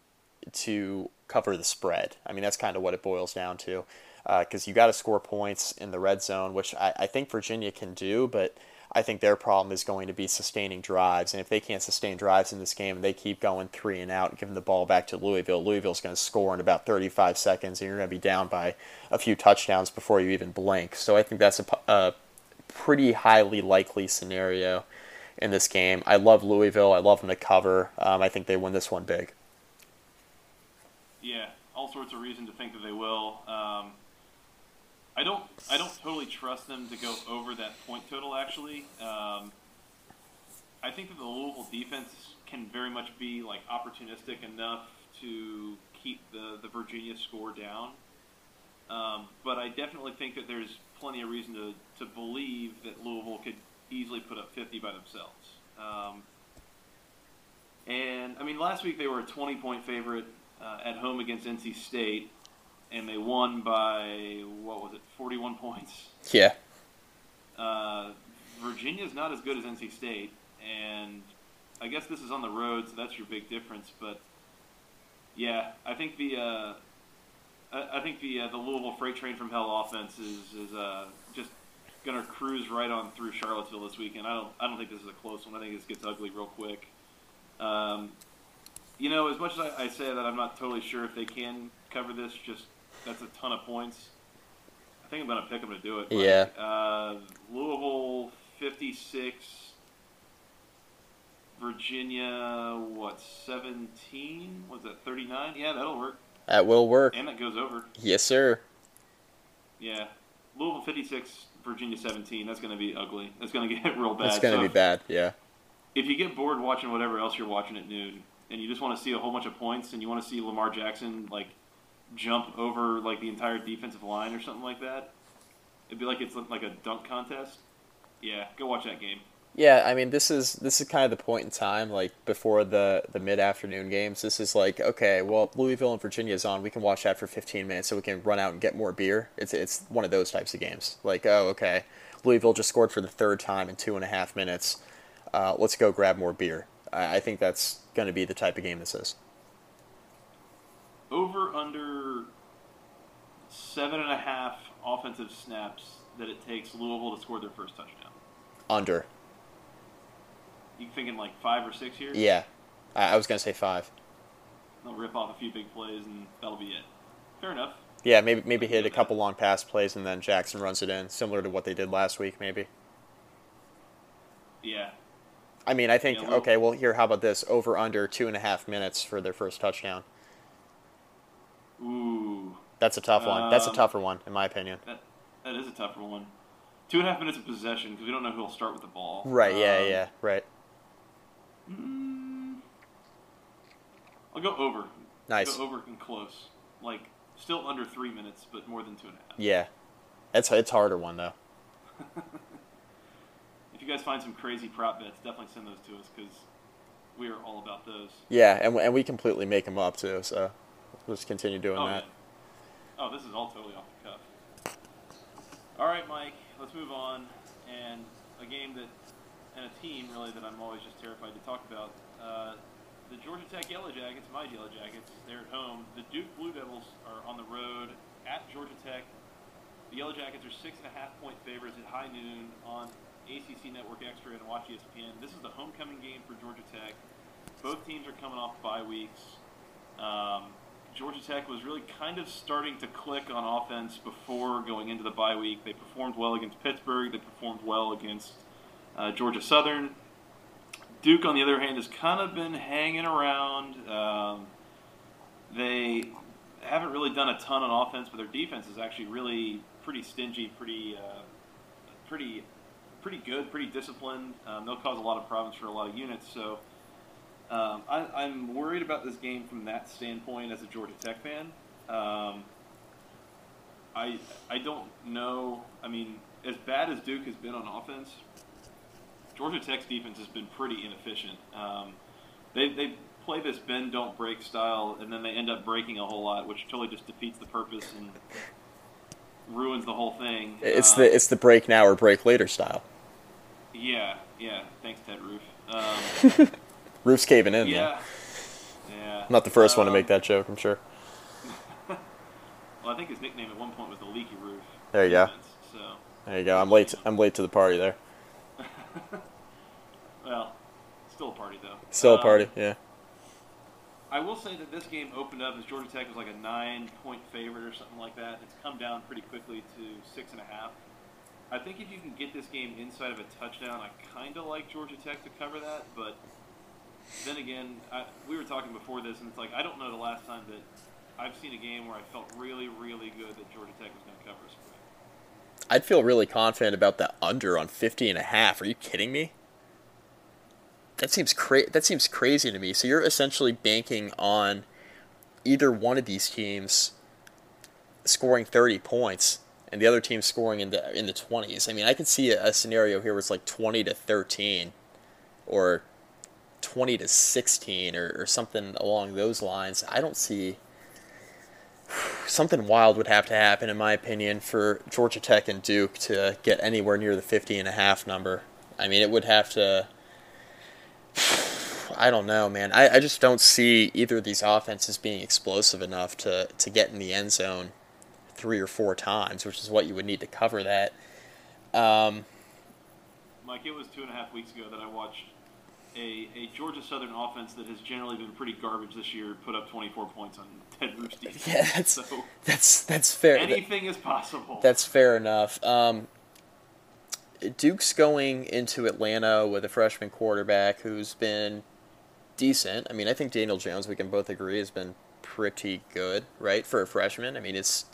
to cover the spread. I mean, that's kind of what it boils down to because uh, you got to score points in the red zone, which I, I think Virginia can do, but I think their problem is going to be sustaining drives. And if they can't sustain drives in this game and they keep going three and out giving the ball back to Louisville, Louisville's going to score in about 35 seconds and you're going to be down by a few touchdowns before you even blink. So I think that's a, a pretty highly likely scenario in this game. I love Louisville. I love them to cover. Um, I think they win this one big. Yeah, all sorts of reason to think that they will. Um, I don't I don't totally trust them to go over that point total. Actually, um, I think that the Louisville defense can very much be like opportunistic enough to keep the, the Virginia score down. Um, but I definitely think that there's plenty of reason to, to believe that Louisville could easily put up 50 by themselves. Um, and I mean, last week they were a 20 point favorite uh, at home against NC State, and they won by what was it, 41 points. Yeah. Uh, Virginia's not as good as NC State, and I guess this is on the road, so that's your big difference. But yeah, I think the uh, I, I think the uh, the Louisville freight train from hell offense is is uh, just gonna cruise right on through Charlottesville this weekend. I don't I don't think this is a close one. I think this gets ugly real quick. Um, you know, as much as I, I say that I'm not totally sure if they can cover this, just that's a ton of points. I think I'm going to pick them to do it. Mike. Yeah. Uh, Louisville 56, Virginia what 17? Was that 39? Yeah, that'll work. That will work. And it goes over. Yes, sir. Yeah. Louisville 56, Virginia 17. That's going to be ugly. That's going [LAUGHS] to get real bad. It's going to So be if- bad. Yeah. if you get bored watching whatever else you're watching at noon and you just want to see a whole bunch of points and you want to see Lamar Jackson like jump over like the entire defensive line or something like that, it'd be like it's like a dunk contest. Yeah, go watch that game. Yeah, I mean this is this is kind of the point in time, like before the the mid afternoon games. This is like okay, well Louisville and Virginia is on. We can watch that for 15 minutes, so we can run out and get more beer. It's it's one of those types of games. Like oh okay, Louisville just scored for the third time in two and a half minutes. Uh, let's go grab more beer. I, I think that's going to be the type of game this is. Over under seven and a half offensive snaps that it takes Louisville to score their first touchdown. Under. You thinking like five or six here? Yeah, I, I was going to say five. They'll rip off a few big plays and that'll be it. Fair enough. Yeah, maybe maybe hit a couple long pass plays and then Jackson runs it in, similar to what they did last week, maybe. Yeah. I mean, I think Yeah, okay. Well, here, how about this? Over under two and a half minutes for their first touchdown. Ooh. That's a tough one. That's a Um, tougher one, in my opinion. That that is a tougher one. Two and a half minutes of possession because we don't know who will start with the ball. Right? Yeah. Um, yeah. Right. Mm, I'll go over. Nice. Go over and close. Like still under three minutes, but more than two and a half. Yeah. It's it's harder one though. [LAUGHS] If you guys find some crazy prop bets, definitely send those to us because we are all about those. Yeah, and and we completely make them up too. So we'll just continue doing oh, that. yeah. Oh, this is all totally off the cuff. All right, Mike. Let's move on. And a game that, and a team really that I'm always just terrified to talk about. Uh, the Georgia Tech Yellow Jackets, my Yellow Jackets, they're at home. The Duke Blue Devils are on the road at Georgia Tech. The Yellow Jackets are six and a half point favorites at high noon on ACC Network Extra and Watch ESPN. This is the homecoming game for Georgia Tech. Both teams are coming off bye weeks. Um, Georgia Tech was really kind of starting to click on offense before going into the bye week. They performed well against Pittsburgh. They performed well against uh, Georgia Southern. Duke, on the other hand, has kind of been hanging around. Um, they haven't really done a ton on offense, but their defense is actually really pretty stingy, pretty, uh, pretty, pretty good, pretty disciplined. Um, they'll cause a lot of problems for a lot of units. So. Um, I, I'm worried about this game from that standpoint as a Georgia Tech fan. Um, I I don't know. I mean, as bad as Duke has been on offense, Georgia Tech's defense has been pretty inefficient. Um, they they play this bend don't break style, and then they end up breaking a whole lot, which totally just defeats the purpose and ruins the whole thing. It's Um, the it's the break now or break later style. yeah yeah. Thanks, Ted Roof. [LAUGHS] Um, Roof's caving in. man. yeah. Yeah. I'm not the first one to Um, make that joke. I'm sure. [LAUGHS] Well, I think his nickname at one point was the Leaky Roof. There you go. So, There you go. I'm late. To, I'm late to the party there. [LAUGHS] well, still a party though. Still a Um, party. Yeah. I will say that this game opened up as Georgia Tech was like a nine-point favorite or something like that. It's come down pretty quickly to six and a half. I think if you can get this game inside of a touchdown, I kind of like Georgia Tech to cover that. But then again, I, we were talking before this, and it's like I don't know the last time that I've seen a game where I felt really, really good that Georgia Tech was going to cover a. I'd feel really confident about that under on 50 and a half. Are you kidding me? That seems cra- that seems crazy to me. So you're essentially banking on either one of these teams scoring 30 points and the other team scoring in the in the 20s. I mean, I could see a, a scenario here where it's like 20 to 13 or 20 to 16 or, or something along those lines. I don't see something wild would have to happen in my opinion for Georgia Tech and Duke to get anywhere near the 50 and a half number. I mean, it would have to [SIGHS] I don't know, man. I, I just don't see either of these offenses being explosive enough to, to get in the end zone three or four times, which is what you would need to cover that. Um, Mike, it was two and a half weeks ago that I watched a, a Georgia Southern offense that has generally been pretty garbage this year put up 24 points on Ted Roof's [LAUGHS] defense. Yeah, that's so that's that's fair. Anything is possible. That's fair enough. Um, Duke's going into Atlanta with a freshman quarterback who's been decent. I mean, I think Daniel Jones, we can both agree, has been pretty good, right, for a freshman. I mean, it's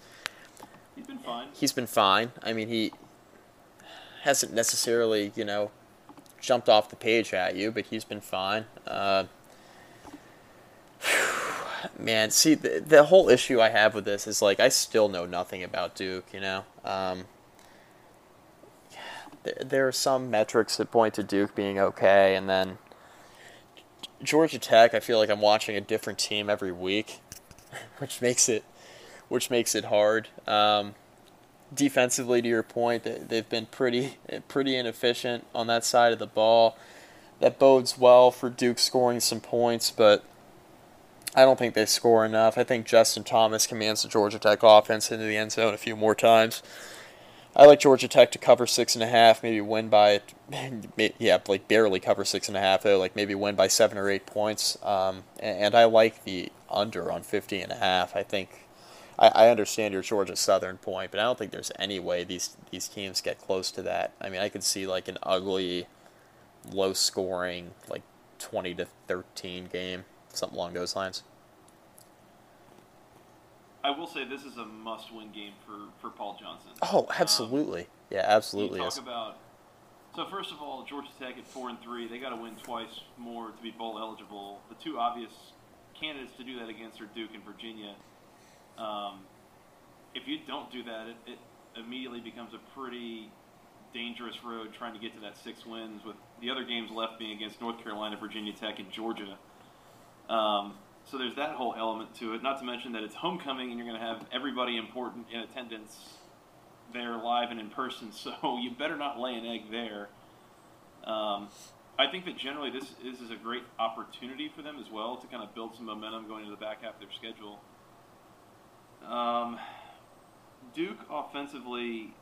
he's been fine. He's been fine. I mean, he hasn't necessarily, you know, jumped off the page at you, but he's been fine. Uh, man, see, the, the whole issue I have with this is like I still know nothing about Duke. You know, um, there, are some metrics that point to Duke being okay, and then Georgia Tech. I feel like I'm watching a different team every week, [LAUGHS] which makes it which makes it hard. Um, defensively, to your point, they've been pretty pretty inefficient on that side of the ball. That bodes well for Duke scoring some points, but I don't think they score enough. I think Justin Thomas commands the Georgia Tech offense into the end zone a few more times. I like Georgia Tech to cover six and a half, maybe win by, [LAUGHS] yeah, like barely cover six and a half though, like maybe win by seven or eight points. Um, and, I like the under on 50 and a half. I think I, I understand your Georgia Southern point, but I don't think there's any way these these teams get close to that. I mean, I could see like an ugly, low scoring, like twenty to thirteen game, something along those lines. I will say this is a must-win game for, for Paul Johnson. Oh, absolutely. Um, yeah, absolutely. Talk about so first of all, Georgia Tech at four and three, they got to win twice more to be bowl eligible. The two obvious candidates to do that against are Duke and Virginia. Um, if you don't do that, it, it immediately becomes a pretty dangerous road trying to get to that six wins with the other games left being against North Carolina, Virginia Tech, and Georgia. Um, so there's that whole element to it. Not to mention that it's homecoming and you're going to have everybody important in attendance there live and in person. [LAUGHS] So you better not lay an egg there. Um, I think that generally this, this is a great opportunity for them as well to kind of build some momentum going into the back half of their schedule. Um, Duke offensively,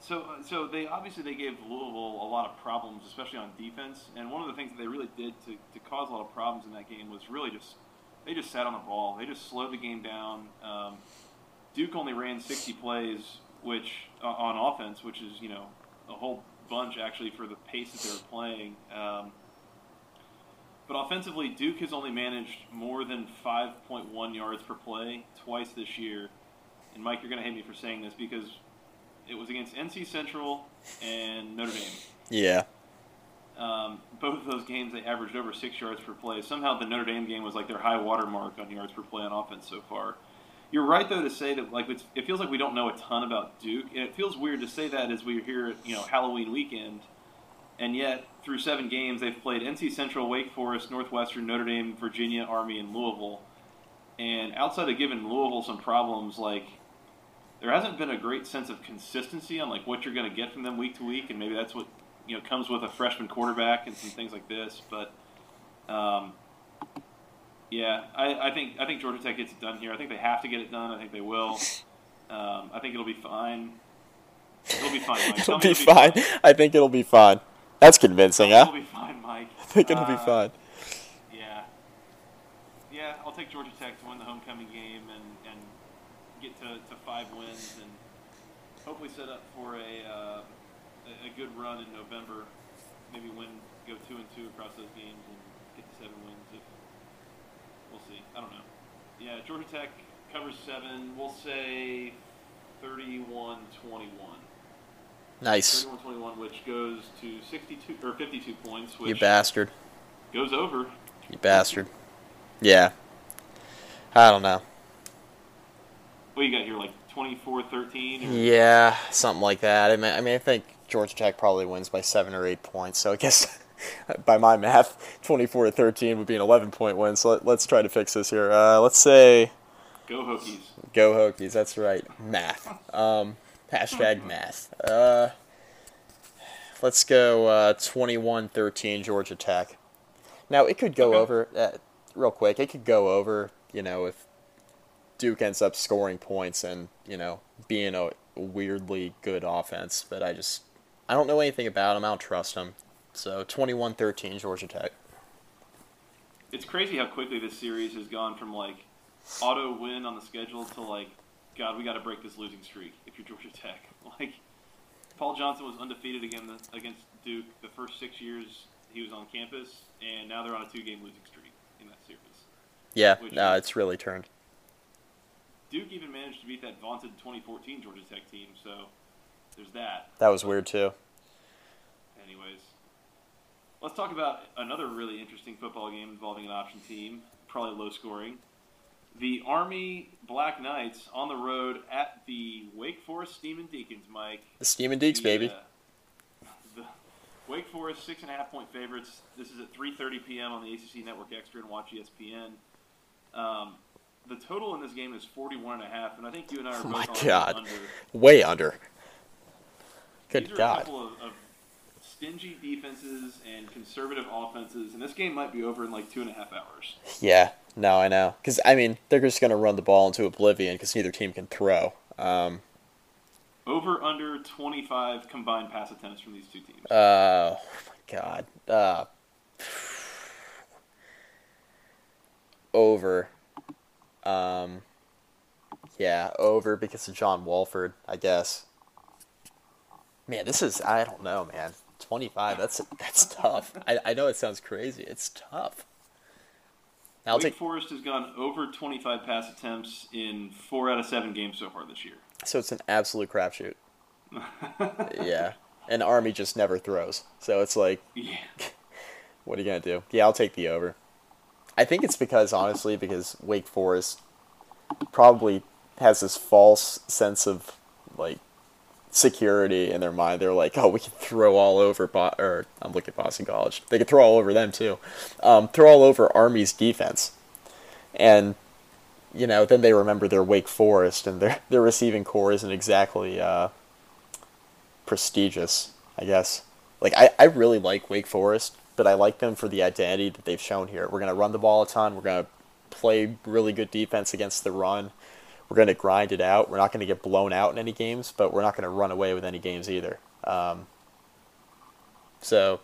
so so they obviously they gave Louisville a lot of problems, especially on defense. And one of the things that they really did to, to cause a lot of problems in that game was really just they just sat on the ball. They just slowed the game down. Um, Duke only ran 60 plays, which uh, on offense, which is you know a whole bunch actually for the pace that they were playing. Um, but offensively, Duke has only managed more than 5.1 yards per play twice this year. And Mike, you're going to hate me for saying this because it was against NC Central and Notre Dame. Yeah. Um, both of those games, they averaged over six yards per play. Somehow, the Notre Dame game was like their high water mark on yards per play on offense so far. You're right though to say that like it feels like we don't know a ton about Duke, and it feels weird to say that as we are here at you know Halloween weekend and yet through seven games they've played NC Central, Wake Forest, Northwestern, Notre Dame, Virginia, Army, and Louisville. And outside of giving Louisville some problems, like there hasn't been a great sense of consistency on like what you're going to get from them week to week, and maybe that's what you know comes with a freshman quarterback and some things like this. But um, yeah, I, I think I think Georgia Tech gets it done here. I think they have to get it done. I think they will. Um, I think it'll be fine. It'll be fine. [LAUGHS] It'll, be, it'll be fine. fine. I think it'll be fine. That's convincing, huh? It'll be fine, Mike. I think it'll uh, be fine. Yeah. Yeah, I'll take Georgia Tech to win the homecoming game and, and get to, to five wins and hopefully set up for a, uh, a good run in November. Maybe win, go two and two across those games and get to seven wins. If we'll see. I don't know. Yeah, Georgia Tech covers seven. We'll say 31-21. Nice. 31-21, which goes to 62 or 52 points. you bastard. Goes over. You bastard. Yeah. I don't know. What you got here, like 24-13? Yeah, something like that. I mean, I mean, I think Georgia Tech probably wins by seven or eight points. So I guess [LAUGHS] by my math, 24 to 13 would be an 11 point win. So let, us try to fix this here. Uh, let's say. Go Hokies. Go Hokies. That's right. Math. Um, hashtag math. Uh, let's go uh, 21 13 Georgia Tech. Now, it could go okay. over, uh, real quick, it could go over, you know, if Duke ends up scoring points and, you know, being a weirdly good offense. But I just, I don't know anything about him. I don't trust him. So 21 13 Georgia Tech. It's crazy how quickly this series has gone from like auto win on the schedule to like, God, we got to break this losing streak if you're Georgia Tech. [LAUGHS] Like, Paul Johnson was undefeated again against Duke the first six years he was on campus, and now they're on a two-game losing streak in that series. Yeah, no, it's really turned. Duke even managed to beat that vaunted 2014 Georgia Tech team, so there's that. That was weird too. Anyways, let's talk about another really interesting football game involving an option team, probably low scoring. The Army Black Knights on the road at the Wake Forest Demon Deacons, Mike. The Demon Deeks, the, baby. Uh, the Wake Forest six and a half point favorites. This is at 3:30 p.m. on the ACC Network Extra and Watch ESPN. Um, the total in this game is 41 and a half, and I think you and I are oh both my God. under. Way under. Good These are God. A couple of, of stingy defenses and conservative offenses, and this game might be over in like two and a half hours. Yeah, no, I know. Because, I mean, they're just going to run the ball into oblivion because neither team can throw. Um, over under 25 combined pass attempts from these two teams. Uh, oh, my God. Uh, [SIGHS] over. Um, yeah, over because of John Wolford, I guess. Man, this is I don't know, man. 25. That's that's tough. I, I know it sounds crazy. It's tough. I'll Wake take... Forest has gone over 25 pass attempts in four out of seven games so far this year. So it's an absolute crapshoot. [LAUGHS] yeah, and Army just never throws. So it's like, yeah. [LAUGHS] what are you gonna do? Yeah, I'll take the over. I think it's because honestly, because Wake Forest probably has this false sense of like security in their mind. They're like, oh, we can throw all over, Bo- or I'm looking at Boston College. They can throw all over them too. Um, throw all over Army's defense, and you know, then they remember their Wake Forest and their their receiving corps isn't exactly uh, prestigious, I guess. Like I, I really like Wake Forest, but I like them for the identity that they've shown here. We're gonna run the ball a ton. We're gonna play really good defense against the run we're going to grind it out. We're not going to get blown out in any games, but we're not going to run away with any games either. Um, so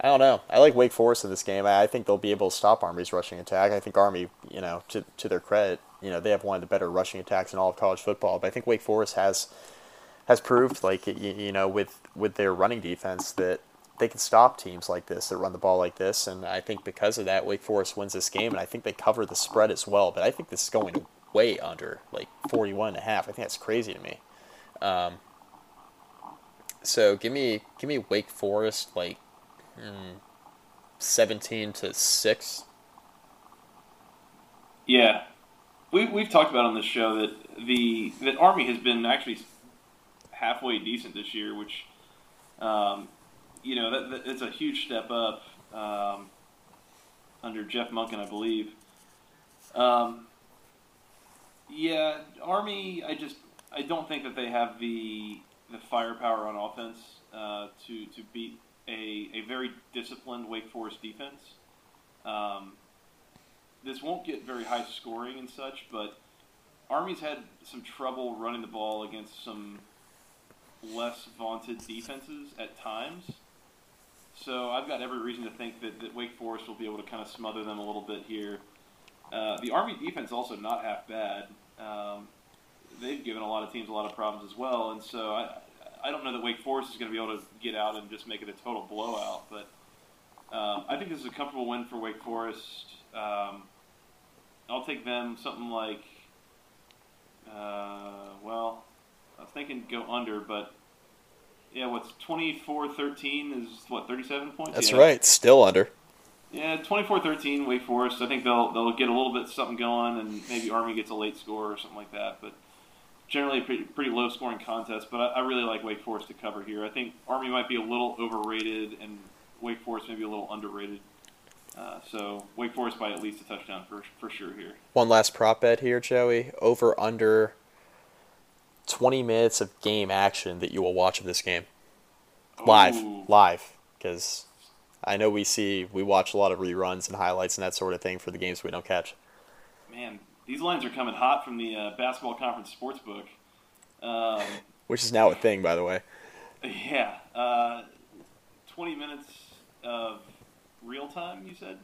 I don't know. I like Wake Forest in this game. I, I think they'll be able to stop Army's rushing attack. I think Army, you know, to to their credit, you know, they have one of the better rushing attacks in all of college football. But I think Wake Forest has has proved, like you, you know, with with their running defense that they can stop teams like this that run the ball like this. And I think because of that, Wake Forest wins this game, and I think they cover the spread as well. But I think this is going way under, like 41 and a half. I think that's crazy to me. Um, so give me give me Wake Forest like mm, 17 to 6. Yeah. We we've talked about on this show that the that Army has been actually halfway decent this year, which um, you know that, that, it's a huge step up um, under Jeff Monken, I believe. Um, yeah, Army. I just I don't think that they have the the firepower on offense uh, to to beat a a very disciplined Wake Forest defense. Um, this won't get very high scoring and such, but Army's had some trouble running the ball against some less vaunted defenses at times. So I've got every reason to think that, that Wake Forest will be able to kind of smother them a little bit here. Uh, the Army defense also not half bad. Um, they've given a lot of teams a lot of problems as well, and so I, I don't know that Wake Forest is going to be able to get out and just make it a total blowout, but um, I think this is a comfortable win for Wake Forest. Um, I'll take them something like, uh, well, I was thinking go under, but yeah, what's 24-13 is what 37 points. That's yeah. right, still under. Yeah, 24-13, Wake Forest. I think they'll they'll get a little bit something going, and maybe Army gets a late score or something like that. But generally, a pretty, pretty low scoring contest. But I, I really like Wake Forest to cover here. I think Army might be a little overrated, and Wake Forest maybe a little underrated. Uh, so Wake Forest by at least a touchdown for for sure here. One last prop bet here, Joey. Over under 20 minutes of game action that you will watch of this game. Live. Ooh. Live. Because I know we see, we watch a lot of reruns and highlights and that sort of thing for the games we don't catch. Man, these lines are coming hot from the uh, basketball conference sportsbook. Um, [LAUGHS] Which is now a thing, by the way. yeah, uh, 20 minutes of real time. You said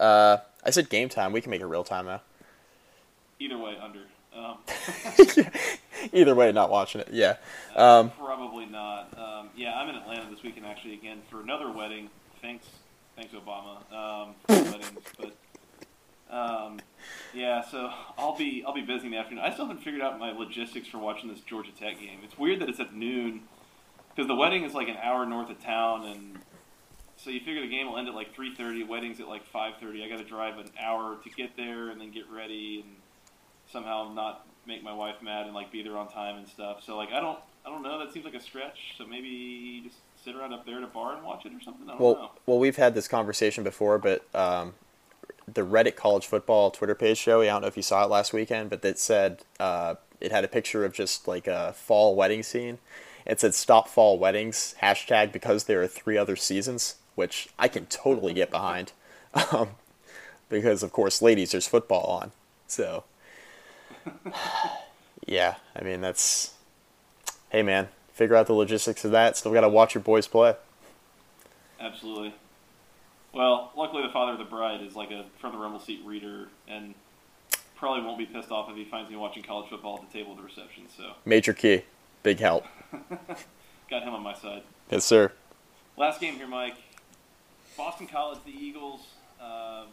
Uh, I said game time. We can make it real time, though. either way under. Um, [LAUGHS] Either way, not watching it. Yeah. Um, Probably not. Um, yeah, I'm in Atlanta this weekend actually again for another wedding. Thanks, thanks Obama um, [LAUGHS] weddings. But um, yeah, so I'll be I'll be busy in the afternoon. I still haven't figured out my logistics for watching this Georgia Tech game. It's weird that it's at noon because the wedding is like an hour north of town, and so you figure the game will end at like 3:30. Wedding's at like 5:30. I got to drive an hour to get there and then get ready and somehow not make my wife mad and like be there on time and stuff. So like I don't I don't know. That seems like a stretch. So maybe just sit around up there at a bar and watch it or something. I don't know. well, well, we've had this conversation before, but um, the Reddit college football Twitter page, Joey, I don't know if you saw it last weekend, but it said uh, it had a picture of just like a fall wedding scene. It said "Stop Fall Weddings" hashtag because there are three other seasons, which I can totally get behind, [LAUGHS] um, because of course, ladies, there's football on, so [SIGHS] yeah, I mean that's hey man, figure out the logistics of that. Still got to watch your boys play. Absolutely. Well, luckily the father of the bride is like a from the rumble seat reader and probably won't be pissed off if he finds me watching college football at the table at the reception. So Major key, big help. [LAUGHS] got him on my side. Yes, sir. Last game here, Mike. Boston College, the Eagles, uh,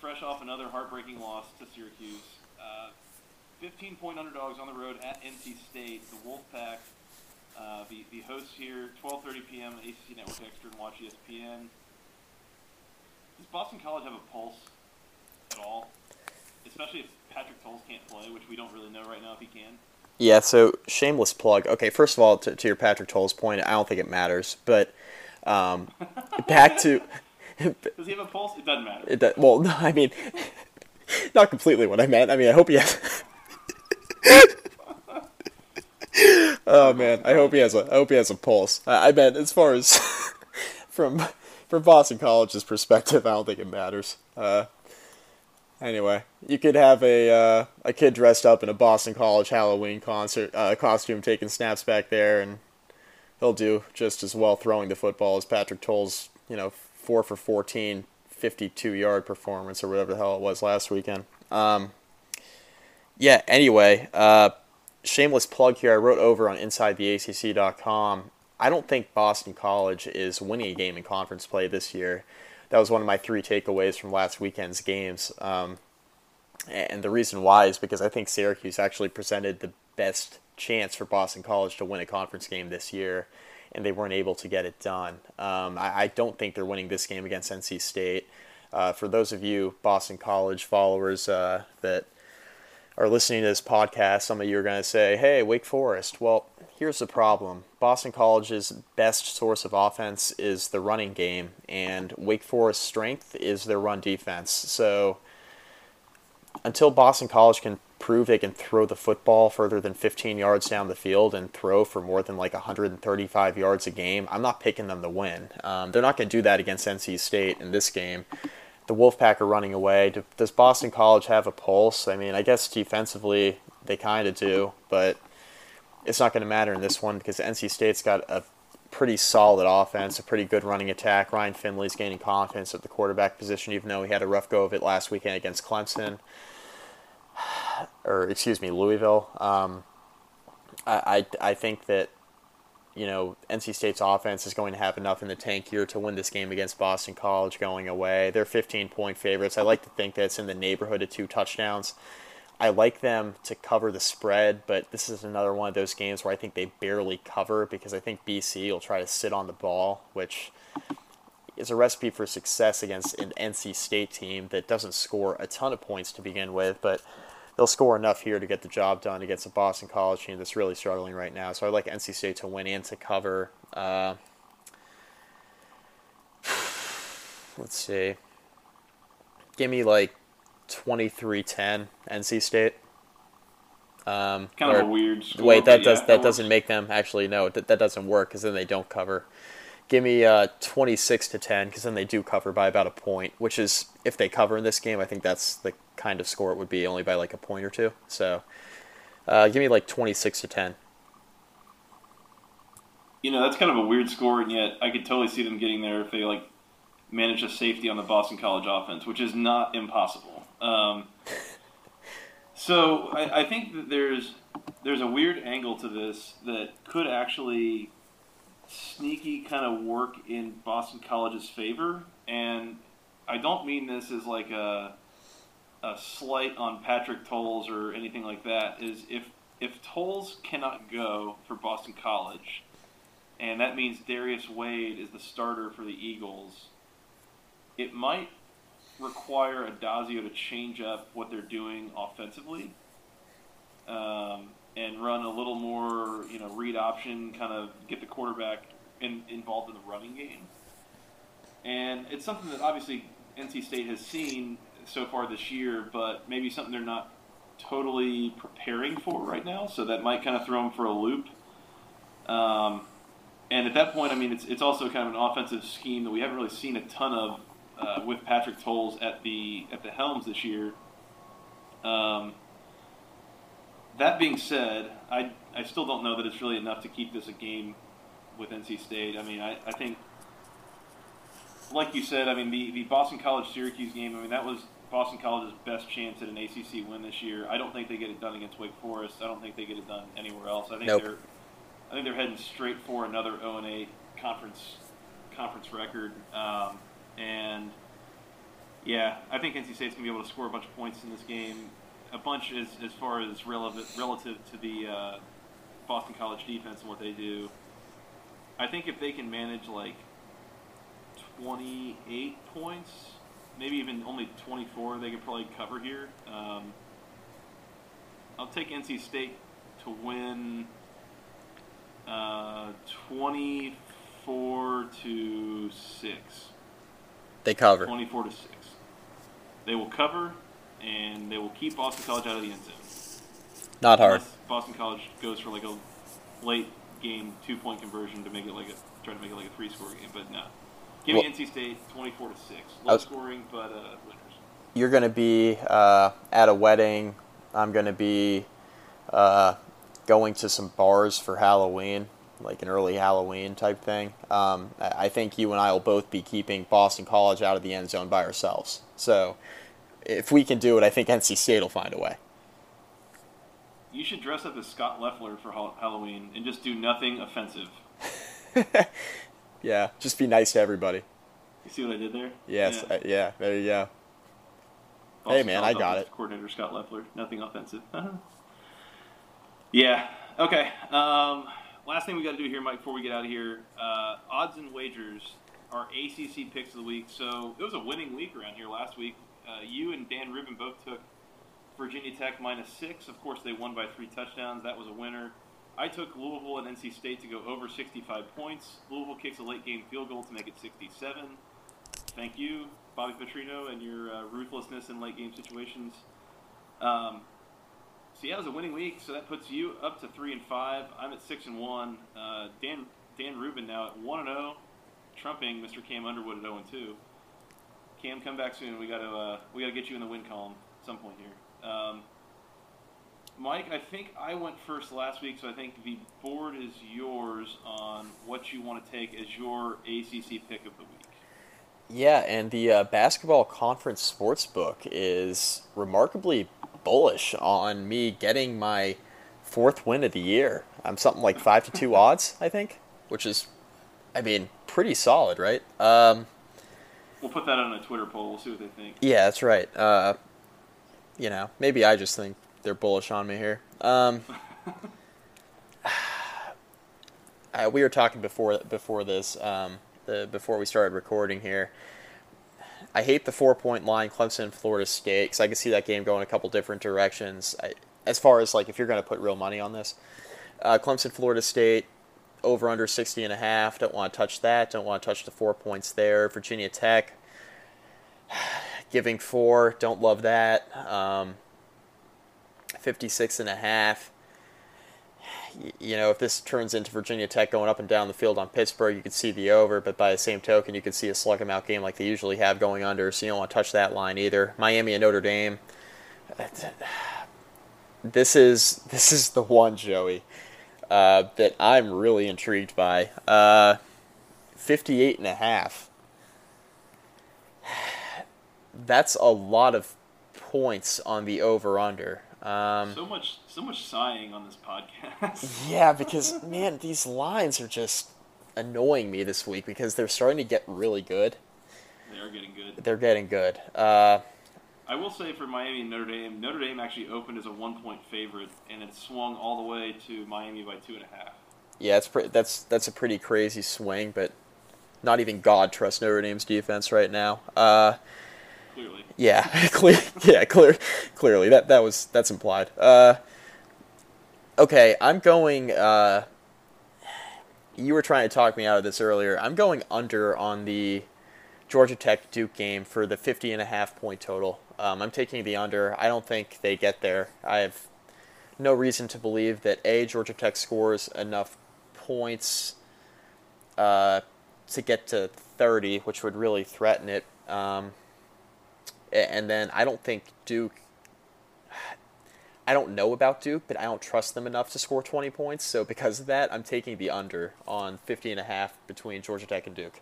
fresh off another heartbreaking loss to Syracuse. Uh, 15 point underdogs on the road at NC State. The Wolfpack, uh, the, the hosts here, 12.30 p.m. ACC Network Extra and watch ESPN. Does Boston College have a pulse at all? Especially if Patrick Towles can't play, which we don't really know right now if he can. Yeah, so shameless plug. Okay, first of all, to, to your Patrick Towles point, I don't think it matters, but um, [LAUGHS] back to Does he have a pulse? It doesn't matter. it, that- well, no, [LAUGHS] I mean, [LAUGHS] not completely what I meant. I mean, I hope he has. Oh man, I hope he has a. I hope he has a pulse. I, I meant as far as [LAUGHS] from from Boston College's perspective, I don't think it matters. Uh, anyway, you could have a uh, a kid dressed up in a Boston College Halloween concert uh, costume taking snaps back there, and he'll do just as well throwing the football as Patrick Towles. You know, four for 14, 52 yard performance or whatever the hell it was last weekend. Um, yeah. Anyway, uh, shameless plug here. I wrote over on InsideTheACC.com. I don't think Boston College is winning a game in conference play this year. That was one of my three takeaways from last weekend's games. Um, and the reason why is because I think Syracuse actually presented the best chance for Boston College to win a conference game this year, and they weren't able to get it done. Um, I, I don't think they're winning this game against NC State. Uh, for those of you Boston College followers uh, that are listening to this podcast, some of you are going to say, hey, Wake Forest. Well, here's the problem Boston College's best source of offense is the running game, and Wake Forest's strength is their run defense. So until Boston College can prove they can throw the football further than 15 yards down the field and throw for more than like 135 yards a game, I'm not picking them to win. Um, they're not going to do that against NC State in this game. The Wolfpack are running away. Do- Does Boston College have a pulse? I mean, I guess defensively they kind of do, but it's not going to matter in this one because NC State's got a pretty solid offense, a pretty good running attack. Ryan Finley's gaining confidence at the quarterback position, even though he had a rough go of it last weekend against Clemson, [SIGHS] or excuse me, Louisville. Um, I, I I think that you know NC State's offense is going to have enough in the tank here to win this game against Boston College going away. They're 15 point favorites. I like to think that's in the neighborhood of two touchdowns. I like them to cover the spread, but this is another one of those games where I think they barely cover because I think BC will try to sit on the ball, which is a recipe for success against an NC State team that doesn't score a ton of points to begin with, but they'll score enough here to get the job done against a Boston College team that's really struggling right now. So I'd like NC State to win and to cover. Uh, [SIGHS] let's see. Give me like 23-10 NC State. Um, kind of a weird. Score, wait, that does yeah, that, that doesn't make them actually no that that doesn't work because then they don't cover. Give me uh, 26 to 10 because then they do cover by about a point, which is if they cover in this game, I think that's the kind of score it would be only by like a point or two. So, uh, give me like 26 to 10. You know, that's kind of a weird score, and yet I could totally see them getting there if they like manage a safety on the Boston College offense, which is not impossible. Um, [LAUGHS] so I, I think that there's there's a weird angle to this that could actually sneaky kind of work in Boston College's favor, and I don't mean this as like a a slight on Patrick Towles or anything like that. Is if if Towles cannot go for Boston College, and that means Darius Wade is the starter for the Eagles, it might require Addazio to change up what they're doing offensively. Um, and run a little more, you know, read option, kind of get the quarterback in, involved in the running game. And it's something that obviously NC State has seen so far this year, but maybe something they're not totally preparing for right now. So that might kind of throw them for a loop. Um, and at that point, I mean, it's, it's also kind of an offensive scheme that we haven't really seen a ton of uh, with Patrick Towles at the at the helms this year. Um, that being said, I, I still don't know that it's really enough to keep this a game with NC State. I mean, I, I think, like you said, I mean, the, the Boston College Syracuse game, I mean, that was Boston College's best chance at an ACC win this year. I don't think they get it done against Wake Forest. I don't think they get it done anywhere else. I think nope. they're I think they're heading straight for another 0 and 8 conference conference record. Um, and yeah, I think NC State's gonna be able to score a bunch of points in this game a bunch as, as far as relevant relative to the uh, Boston College defense and what they do. I think if they can manage like 28 points, maybe even only 24, they could probably cover here. Um, I'll take NC State to win uh, 24 to 6. They cover. 24 to 6. They will cover and they will keep Boston College out of the end zone. Not hard. Unless Boston College goes for like a late game two point conversion to make it like a try to make it like a three score game, but no. Give well, me NC State twenty four to six. Low was, scoring, but uh, winners. You're going to be uh, at a wedding. I'm going to be uh, going to some bars for Halloween, like an early Halloween type thing. Um, I think you and I will both be keeping Boston College out of the end zone by ourselves. So if we can do it, I think NC State will find a way. You should dress up as Scott Loeffler for Halloween and just do nothing offensive. [LAUGHS] yeah, just be nice to everybody. You see what I did there? Yes, yeah, uh, yeah there you go. hey man, I got it. Coordinator Scott Loeffler. nothing offensive. [LAUGHS] yeah. Okay. Um, last thing we got to do here, Mike, before we get out of here, uh, odds and wagers are ACC picks of the week. So it was a winning week around here last week. Uh, you and Dan Rubin both took Virginia Tech minus six. Of course, they won by three touchdowns. That was a winner. I took Louisville and NC State to go over 65 points. Louisville kicks a late game field goal to make it 67. Thank you, Bobby Petrino, and your uh, ruthlessness in late game situations. Um, so yeah, it was a winning week. So that puts you up to three and five. I'm at six and one. Uh, Dan Dan Rubin now at one and zero, oh, trumping Mr. Cam Underwood at zero and two. Cam, come back soon. We got to uh, we got to get you in the win column at some point here. Um, Mike, I think I went first last week, so I think the board is yours on what you want to take as your ACC pick of the week. Yeah, and the uh, basketball conference sports book is remarkably bullish on me getting my fourth win of the year. I'm something like five to two [LAUGHS] odds, I think, which is, I mean, pretty solid, right? Um, We'll put that on a Twitter poll. We'll see what they think. Yeah, that's right. Uh, you know, maybe I just think they're bullish on me here. Um, [SIGHS] uh, we were talking before before this. Um, the before we started recording here. I hate the four point line, Clemson, Florida State, because I can see that game going a couple different directions. I, as far as like if you're going to put real money on this, uh, Clemson, Florida State, over under 60 and a half. Don't want to touch that. Don't want to touch the four points there. Virginia Tech, [SIGHS] giving four. Don't love that. Um, 56 and a half you know, if this turns into Virginia Tech going up and down the field on Pittsburgh, you could see the over, but by the same token, you could see a slug em out game like they usually have going under, so you don't want to touch that line either. Miami and Notre Dame. This is this is the one, Joey, uh, that I'm really intrigued by. Uh, 58 and a half. That's a lot of points on the over under. Um, so much, so much sighing on this podcast. [LAUGHS] yeah, because man, these lines are just annoying me this week because they're starting to get really good. They are getting good. They're getting good. Uh, I will say for Miami and Notre Dame, Notre Dame actually opened as a one-point favorite, and it swung all the way to Miami by two and a half. Yeah, it's pre- that's that's a pretty crazy swing, but not even God trusts Notre Dame's defense right now. Uh, Clearly. Yeah, [LAUGHS] clear. Yeah, clear. Clearly, that that was that's implied. Uh, okay, I'm going. Uh, you were trying to talk me out of this earlier. I'm going under on the Georgia Tech Duke game for the 50 and a half point total. Um, I'm taking the under. I don't think they get there. I have no reason to believe that a Georgia Tech scores enough points uh, to get to 30, which would really threaten it. Um, and then I don't think Duke. I don't know about Duke, but I don't trust them enough to score 20 points. So because of that, I'm taking the under on 50 and a half between Georgia Tech and Duke.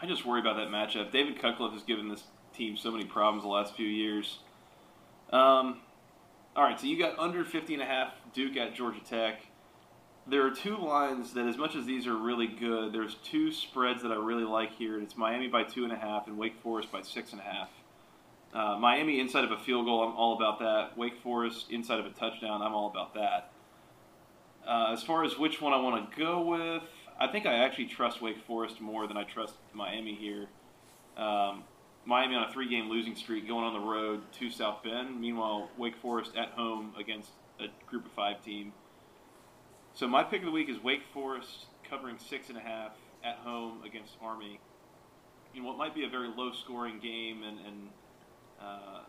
I just worry about that matchup. David Cutcliffe has given this team so many problems the last few years. Um, all right, so you got under 50 and a half Duke at Georgia Tech. There are two lines that, as much as these are really good, there's two spreads that I really like here. It's Miami by two and a half and Wake Forest by six and a half. Uh, Miami inside of a field goal, I'm all about that. Wake Forest inside of a touchdown, I'm all about that. Uh, as far as which one I want to go with, I think I actually trust Wake Forest more than I trust Miami here. Um, Miami on a three-game losing streak, going on the road to South Bend. Meanwhile, Wake Forest at home against a Group of Five team. So my pick of the week is Wake Forest covering six and a half at home against Army. In what might be a very low-scoring game and, and uh,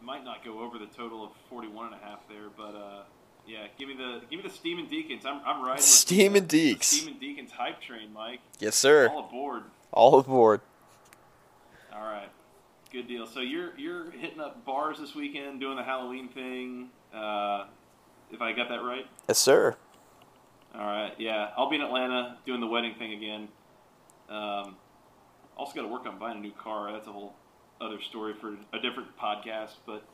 might not go over the total of 41 and a half there, but uh, yeah, give me the give me the Demon Deacons. I'm I'm riding. Demon Deeks. Demon Deacons hype train, Mike. Yes, sir. All aboard. All aboard. All right, good deal. So you're you're hitting up bars this weekend, doing the Halloween thing. Uh, if I got that right. Yes, sir. All right, yeah, I'll be in Atlanta doing the wedding thing again. Um, also got to work on buying a new car. That's a whole other story for a different podcast. But,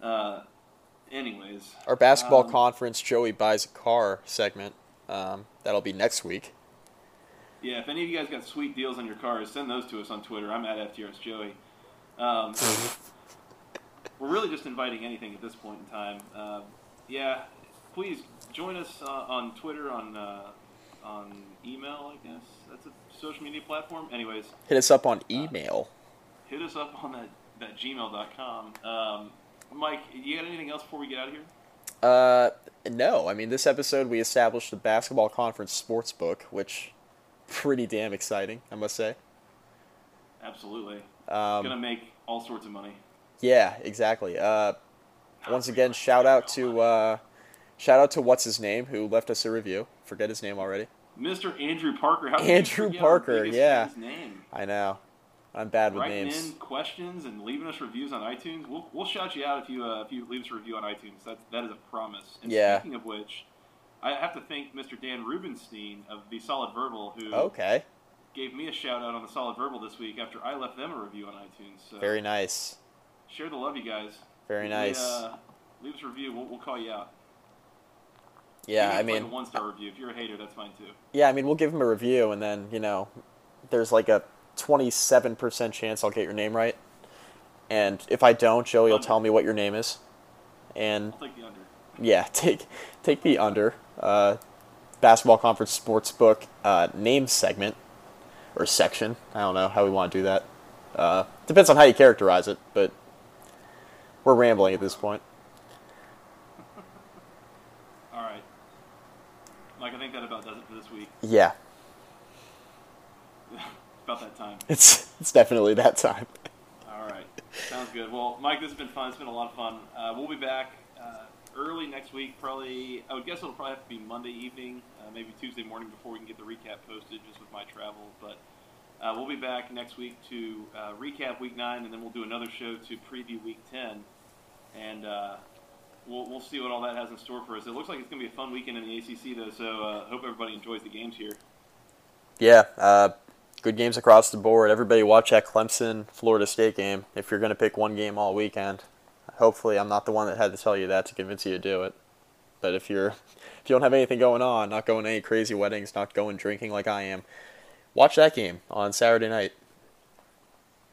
uh, anyways, our basketball um, conference, Joey buys a car segment. Um, that'll be next week. Yeah, if any of you guys got sweet deals on your cars, send those to us on Twitter. I'm at FTRS Joey. Um, [LAUGHS] we're really just inviting anything at this point in time. Uh, yeah, please join us uh, on Twitter, on uh, on email. I guess that's a social media platform. Anyways, hit us up on email. hit us up on that that gmail.com. Um, Mike, you got anything else before we get out of here? Uh, no. I mean, this episode we established the basketball conference sports book, which pretty damn exciting, I must say. Absolutely. Um, Gonna make all sorts of money. Yeah, exactly. Uh, once again, shout out to uh, shout out to what's his name who left us a review. Forget his name already. Mr. Andrew Parker. How Andrew you Parker, yeah. I know. I'm bad with Writing names. in questions and leaving us reviews on iTunes. We'll, we'll shout you out if you uh, if you leave us a review on iTunes. That that is a promise. And Yeah. Speaking of which, I have to thank Mr. Dan Rubenstein of the Solid Verbal who Okay. gave me a shout out on the Solid Verbal this week after I left them a review on iTunes. So Very nice. share the love, you guys. Very Leave, nice. Uh, leave us a review. We'll, we'll call you out. Yeah, I mean, one star review. If you're a hater, that's fine too. yeah, I mean, we'll give him a review, and then you know, there's like a 27% chance I'll get your name right, and if I don't, Joey will Under. tell me what your name is, and I'll take the under. yeah, [LAUGHS] take take the under. Uh, basketball conference sportsbook uh, name segment or section. I don't know how we want to do that. Uh, depends on how you characterize it, but we're rambling at this point. All right, Mike. I think that about does it for this week. Yeah, [LAUGHS] about that time. it's it's definitely that time. All right, sounds good. Well, Mike, this has been fun. It's been a lot of fun. Uh, we'll be back uh, early next week. Probably, I would guess it'll probably have to be Monday evening, uh, maybe Tuesday morning before we can get the recap posted, just with my travel. But uh, we'll be back next week to uh, recap Week Nine, and then we'll do another show to preview Week Ten, and uh, we'll we'll see what all that has in store for us. It looks like it's going to be a fun weekend in the ACC, though. So uh, hope everybody enjoys the games here. Yeah, uh, good games across the board. Everybody watch that Clemson Florida State game if you're going to pick one game all weekend. Hopefully, I'm not the one that had to tell you that to convince you to do it. But if you're if you don't have anything going on, not going to any crazy weddings, not going drinking like I am, watch that game on Saturday night.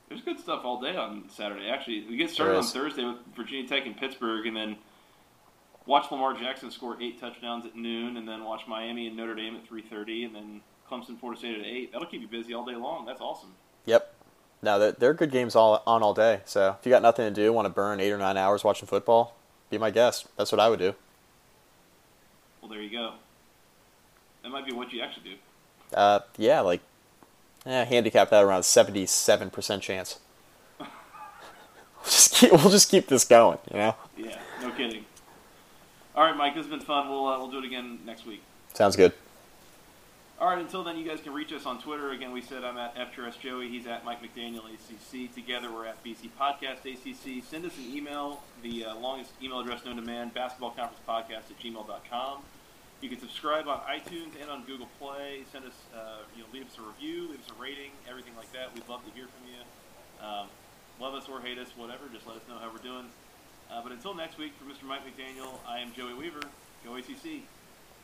There's good stuff all day on Saturday. Actually, we get started on. Thursday with Virginia Tech and Pittsburgh, and then watch Lamar Jackson score eight touchdowns at noon, and then watch Miami and Notre Dame at 3:30, and then Clemson, Florida State at eight. That'll keep you busy all day long. That's awesome. Yep. Now they're, they're good games all on all day. So if you got nothing to do, want to burn eight or nine hours watching football, be my guest. That's what I would do. Well, there you go. That might be what you actually do. Uh, yeah, like, eh, handicap that around seventy-seven percent chance. [LAUGHS] [LAUGHS] we'll just keep we'll just keep this going, you know. Yeah, no kidding. All right, Mike, this has been fun. We'll uh, we'll do it again next week. Sounds good. All right, until then, you guys can reach us on Twitter. Again, we said I'm at FTRS Joey. He's at Mike McDaniel ACC. Together, we're at BC Podcast ACC. Send us an email, the uh, longest email address known to man, basketballconferencepodcast at gmail.com. You can subscribe on iTunes and on Google Play. Send us, uh, you know, leave us a review, leave us a rating, everything like that. We'd love to hear from you. Um, love us or hate us, whatever. Just let us know how we're doing. Uh, but until next week, for Mr. Mike McDaniel, I am Joey Weaver. Go ACC.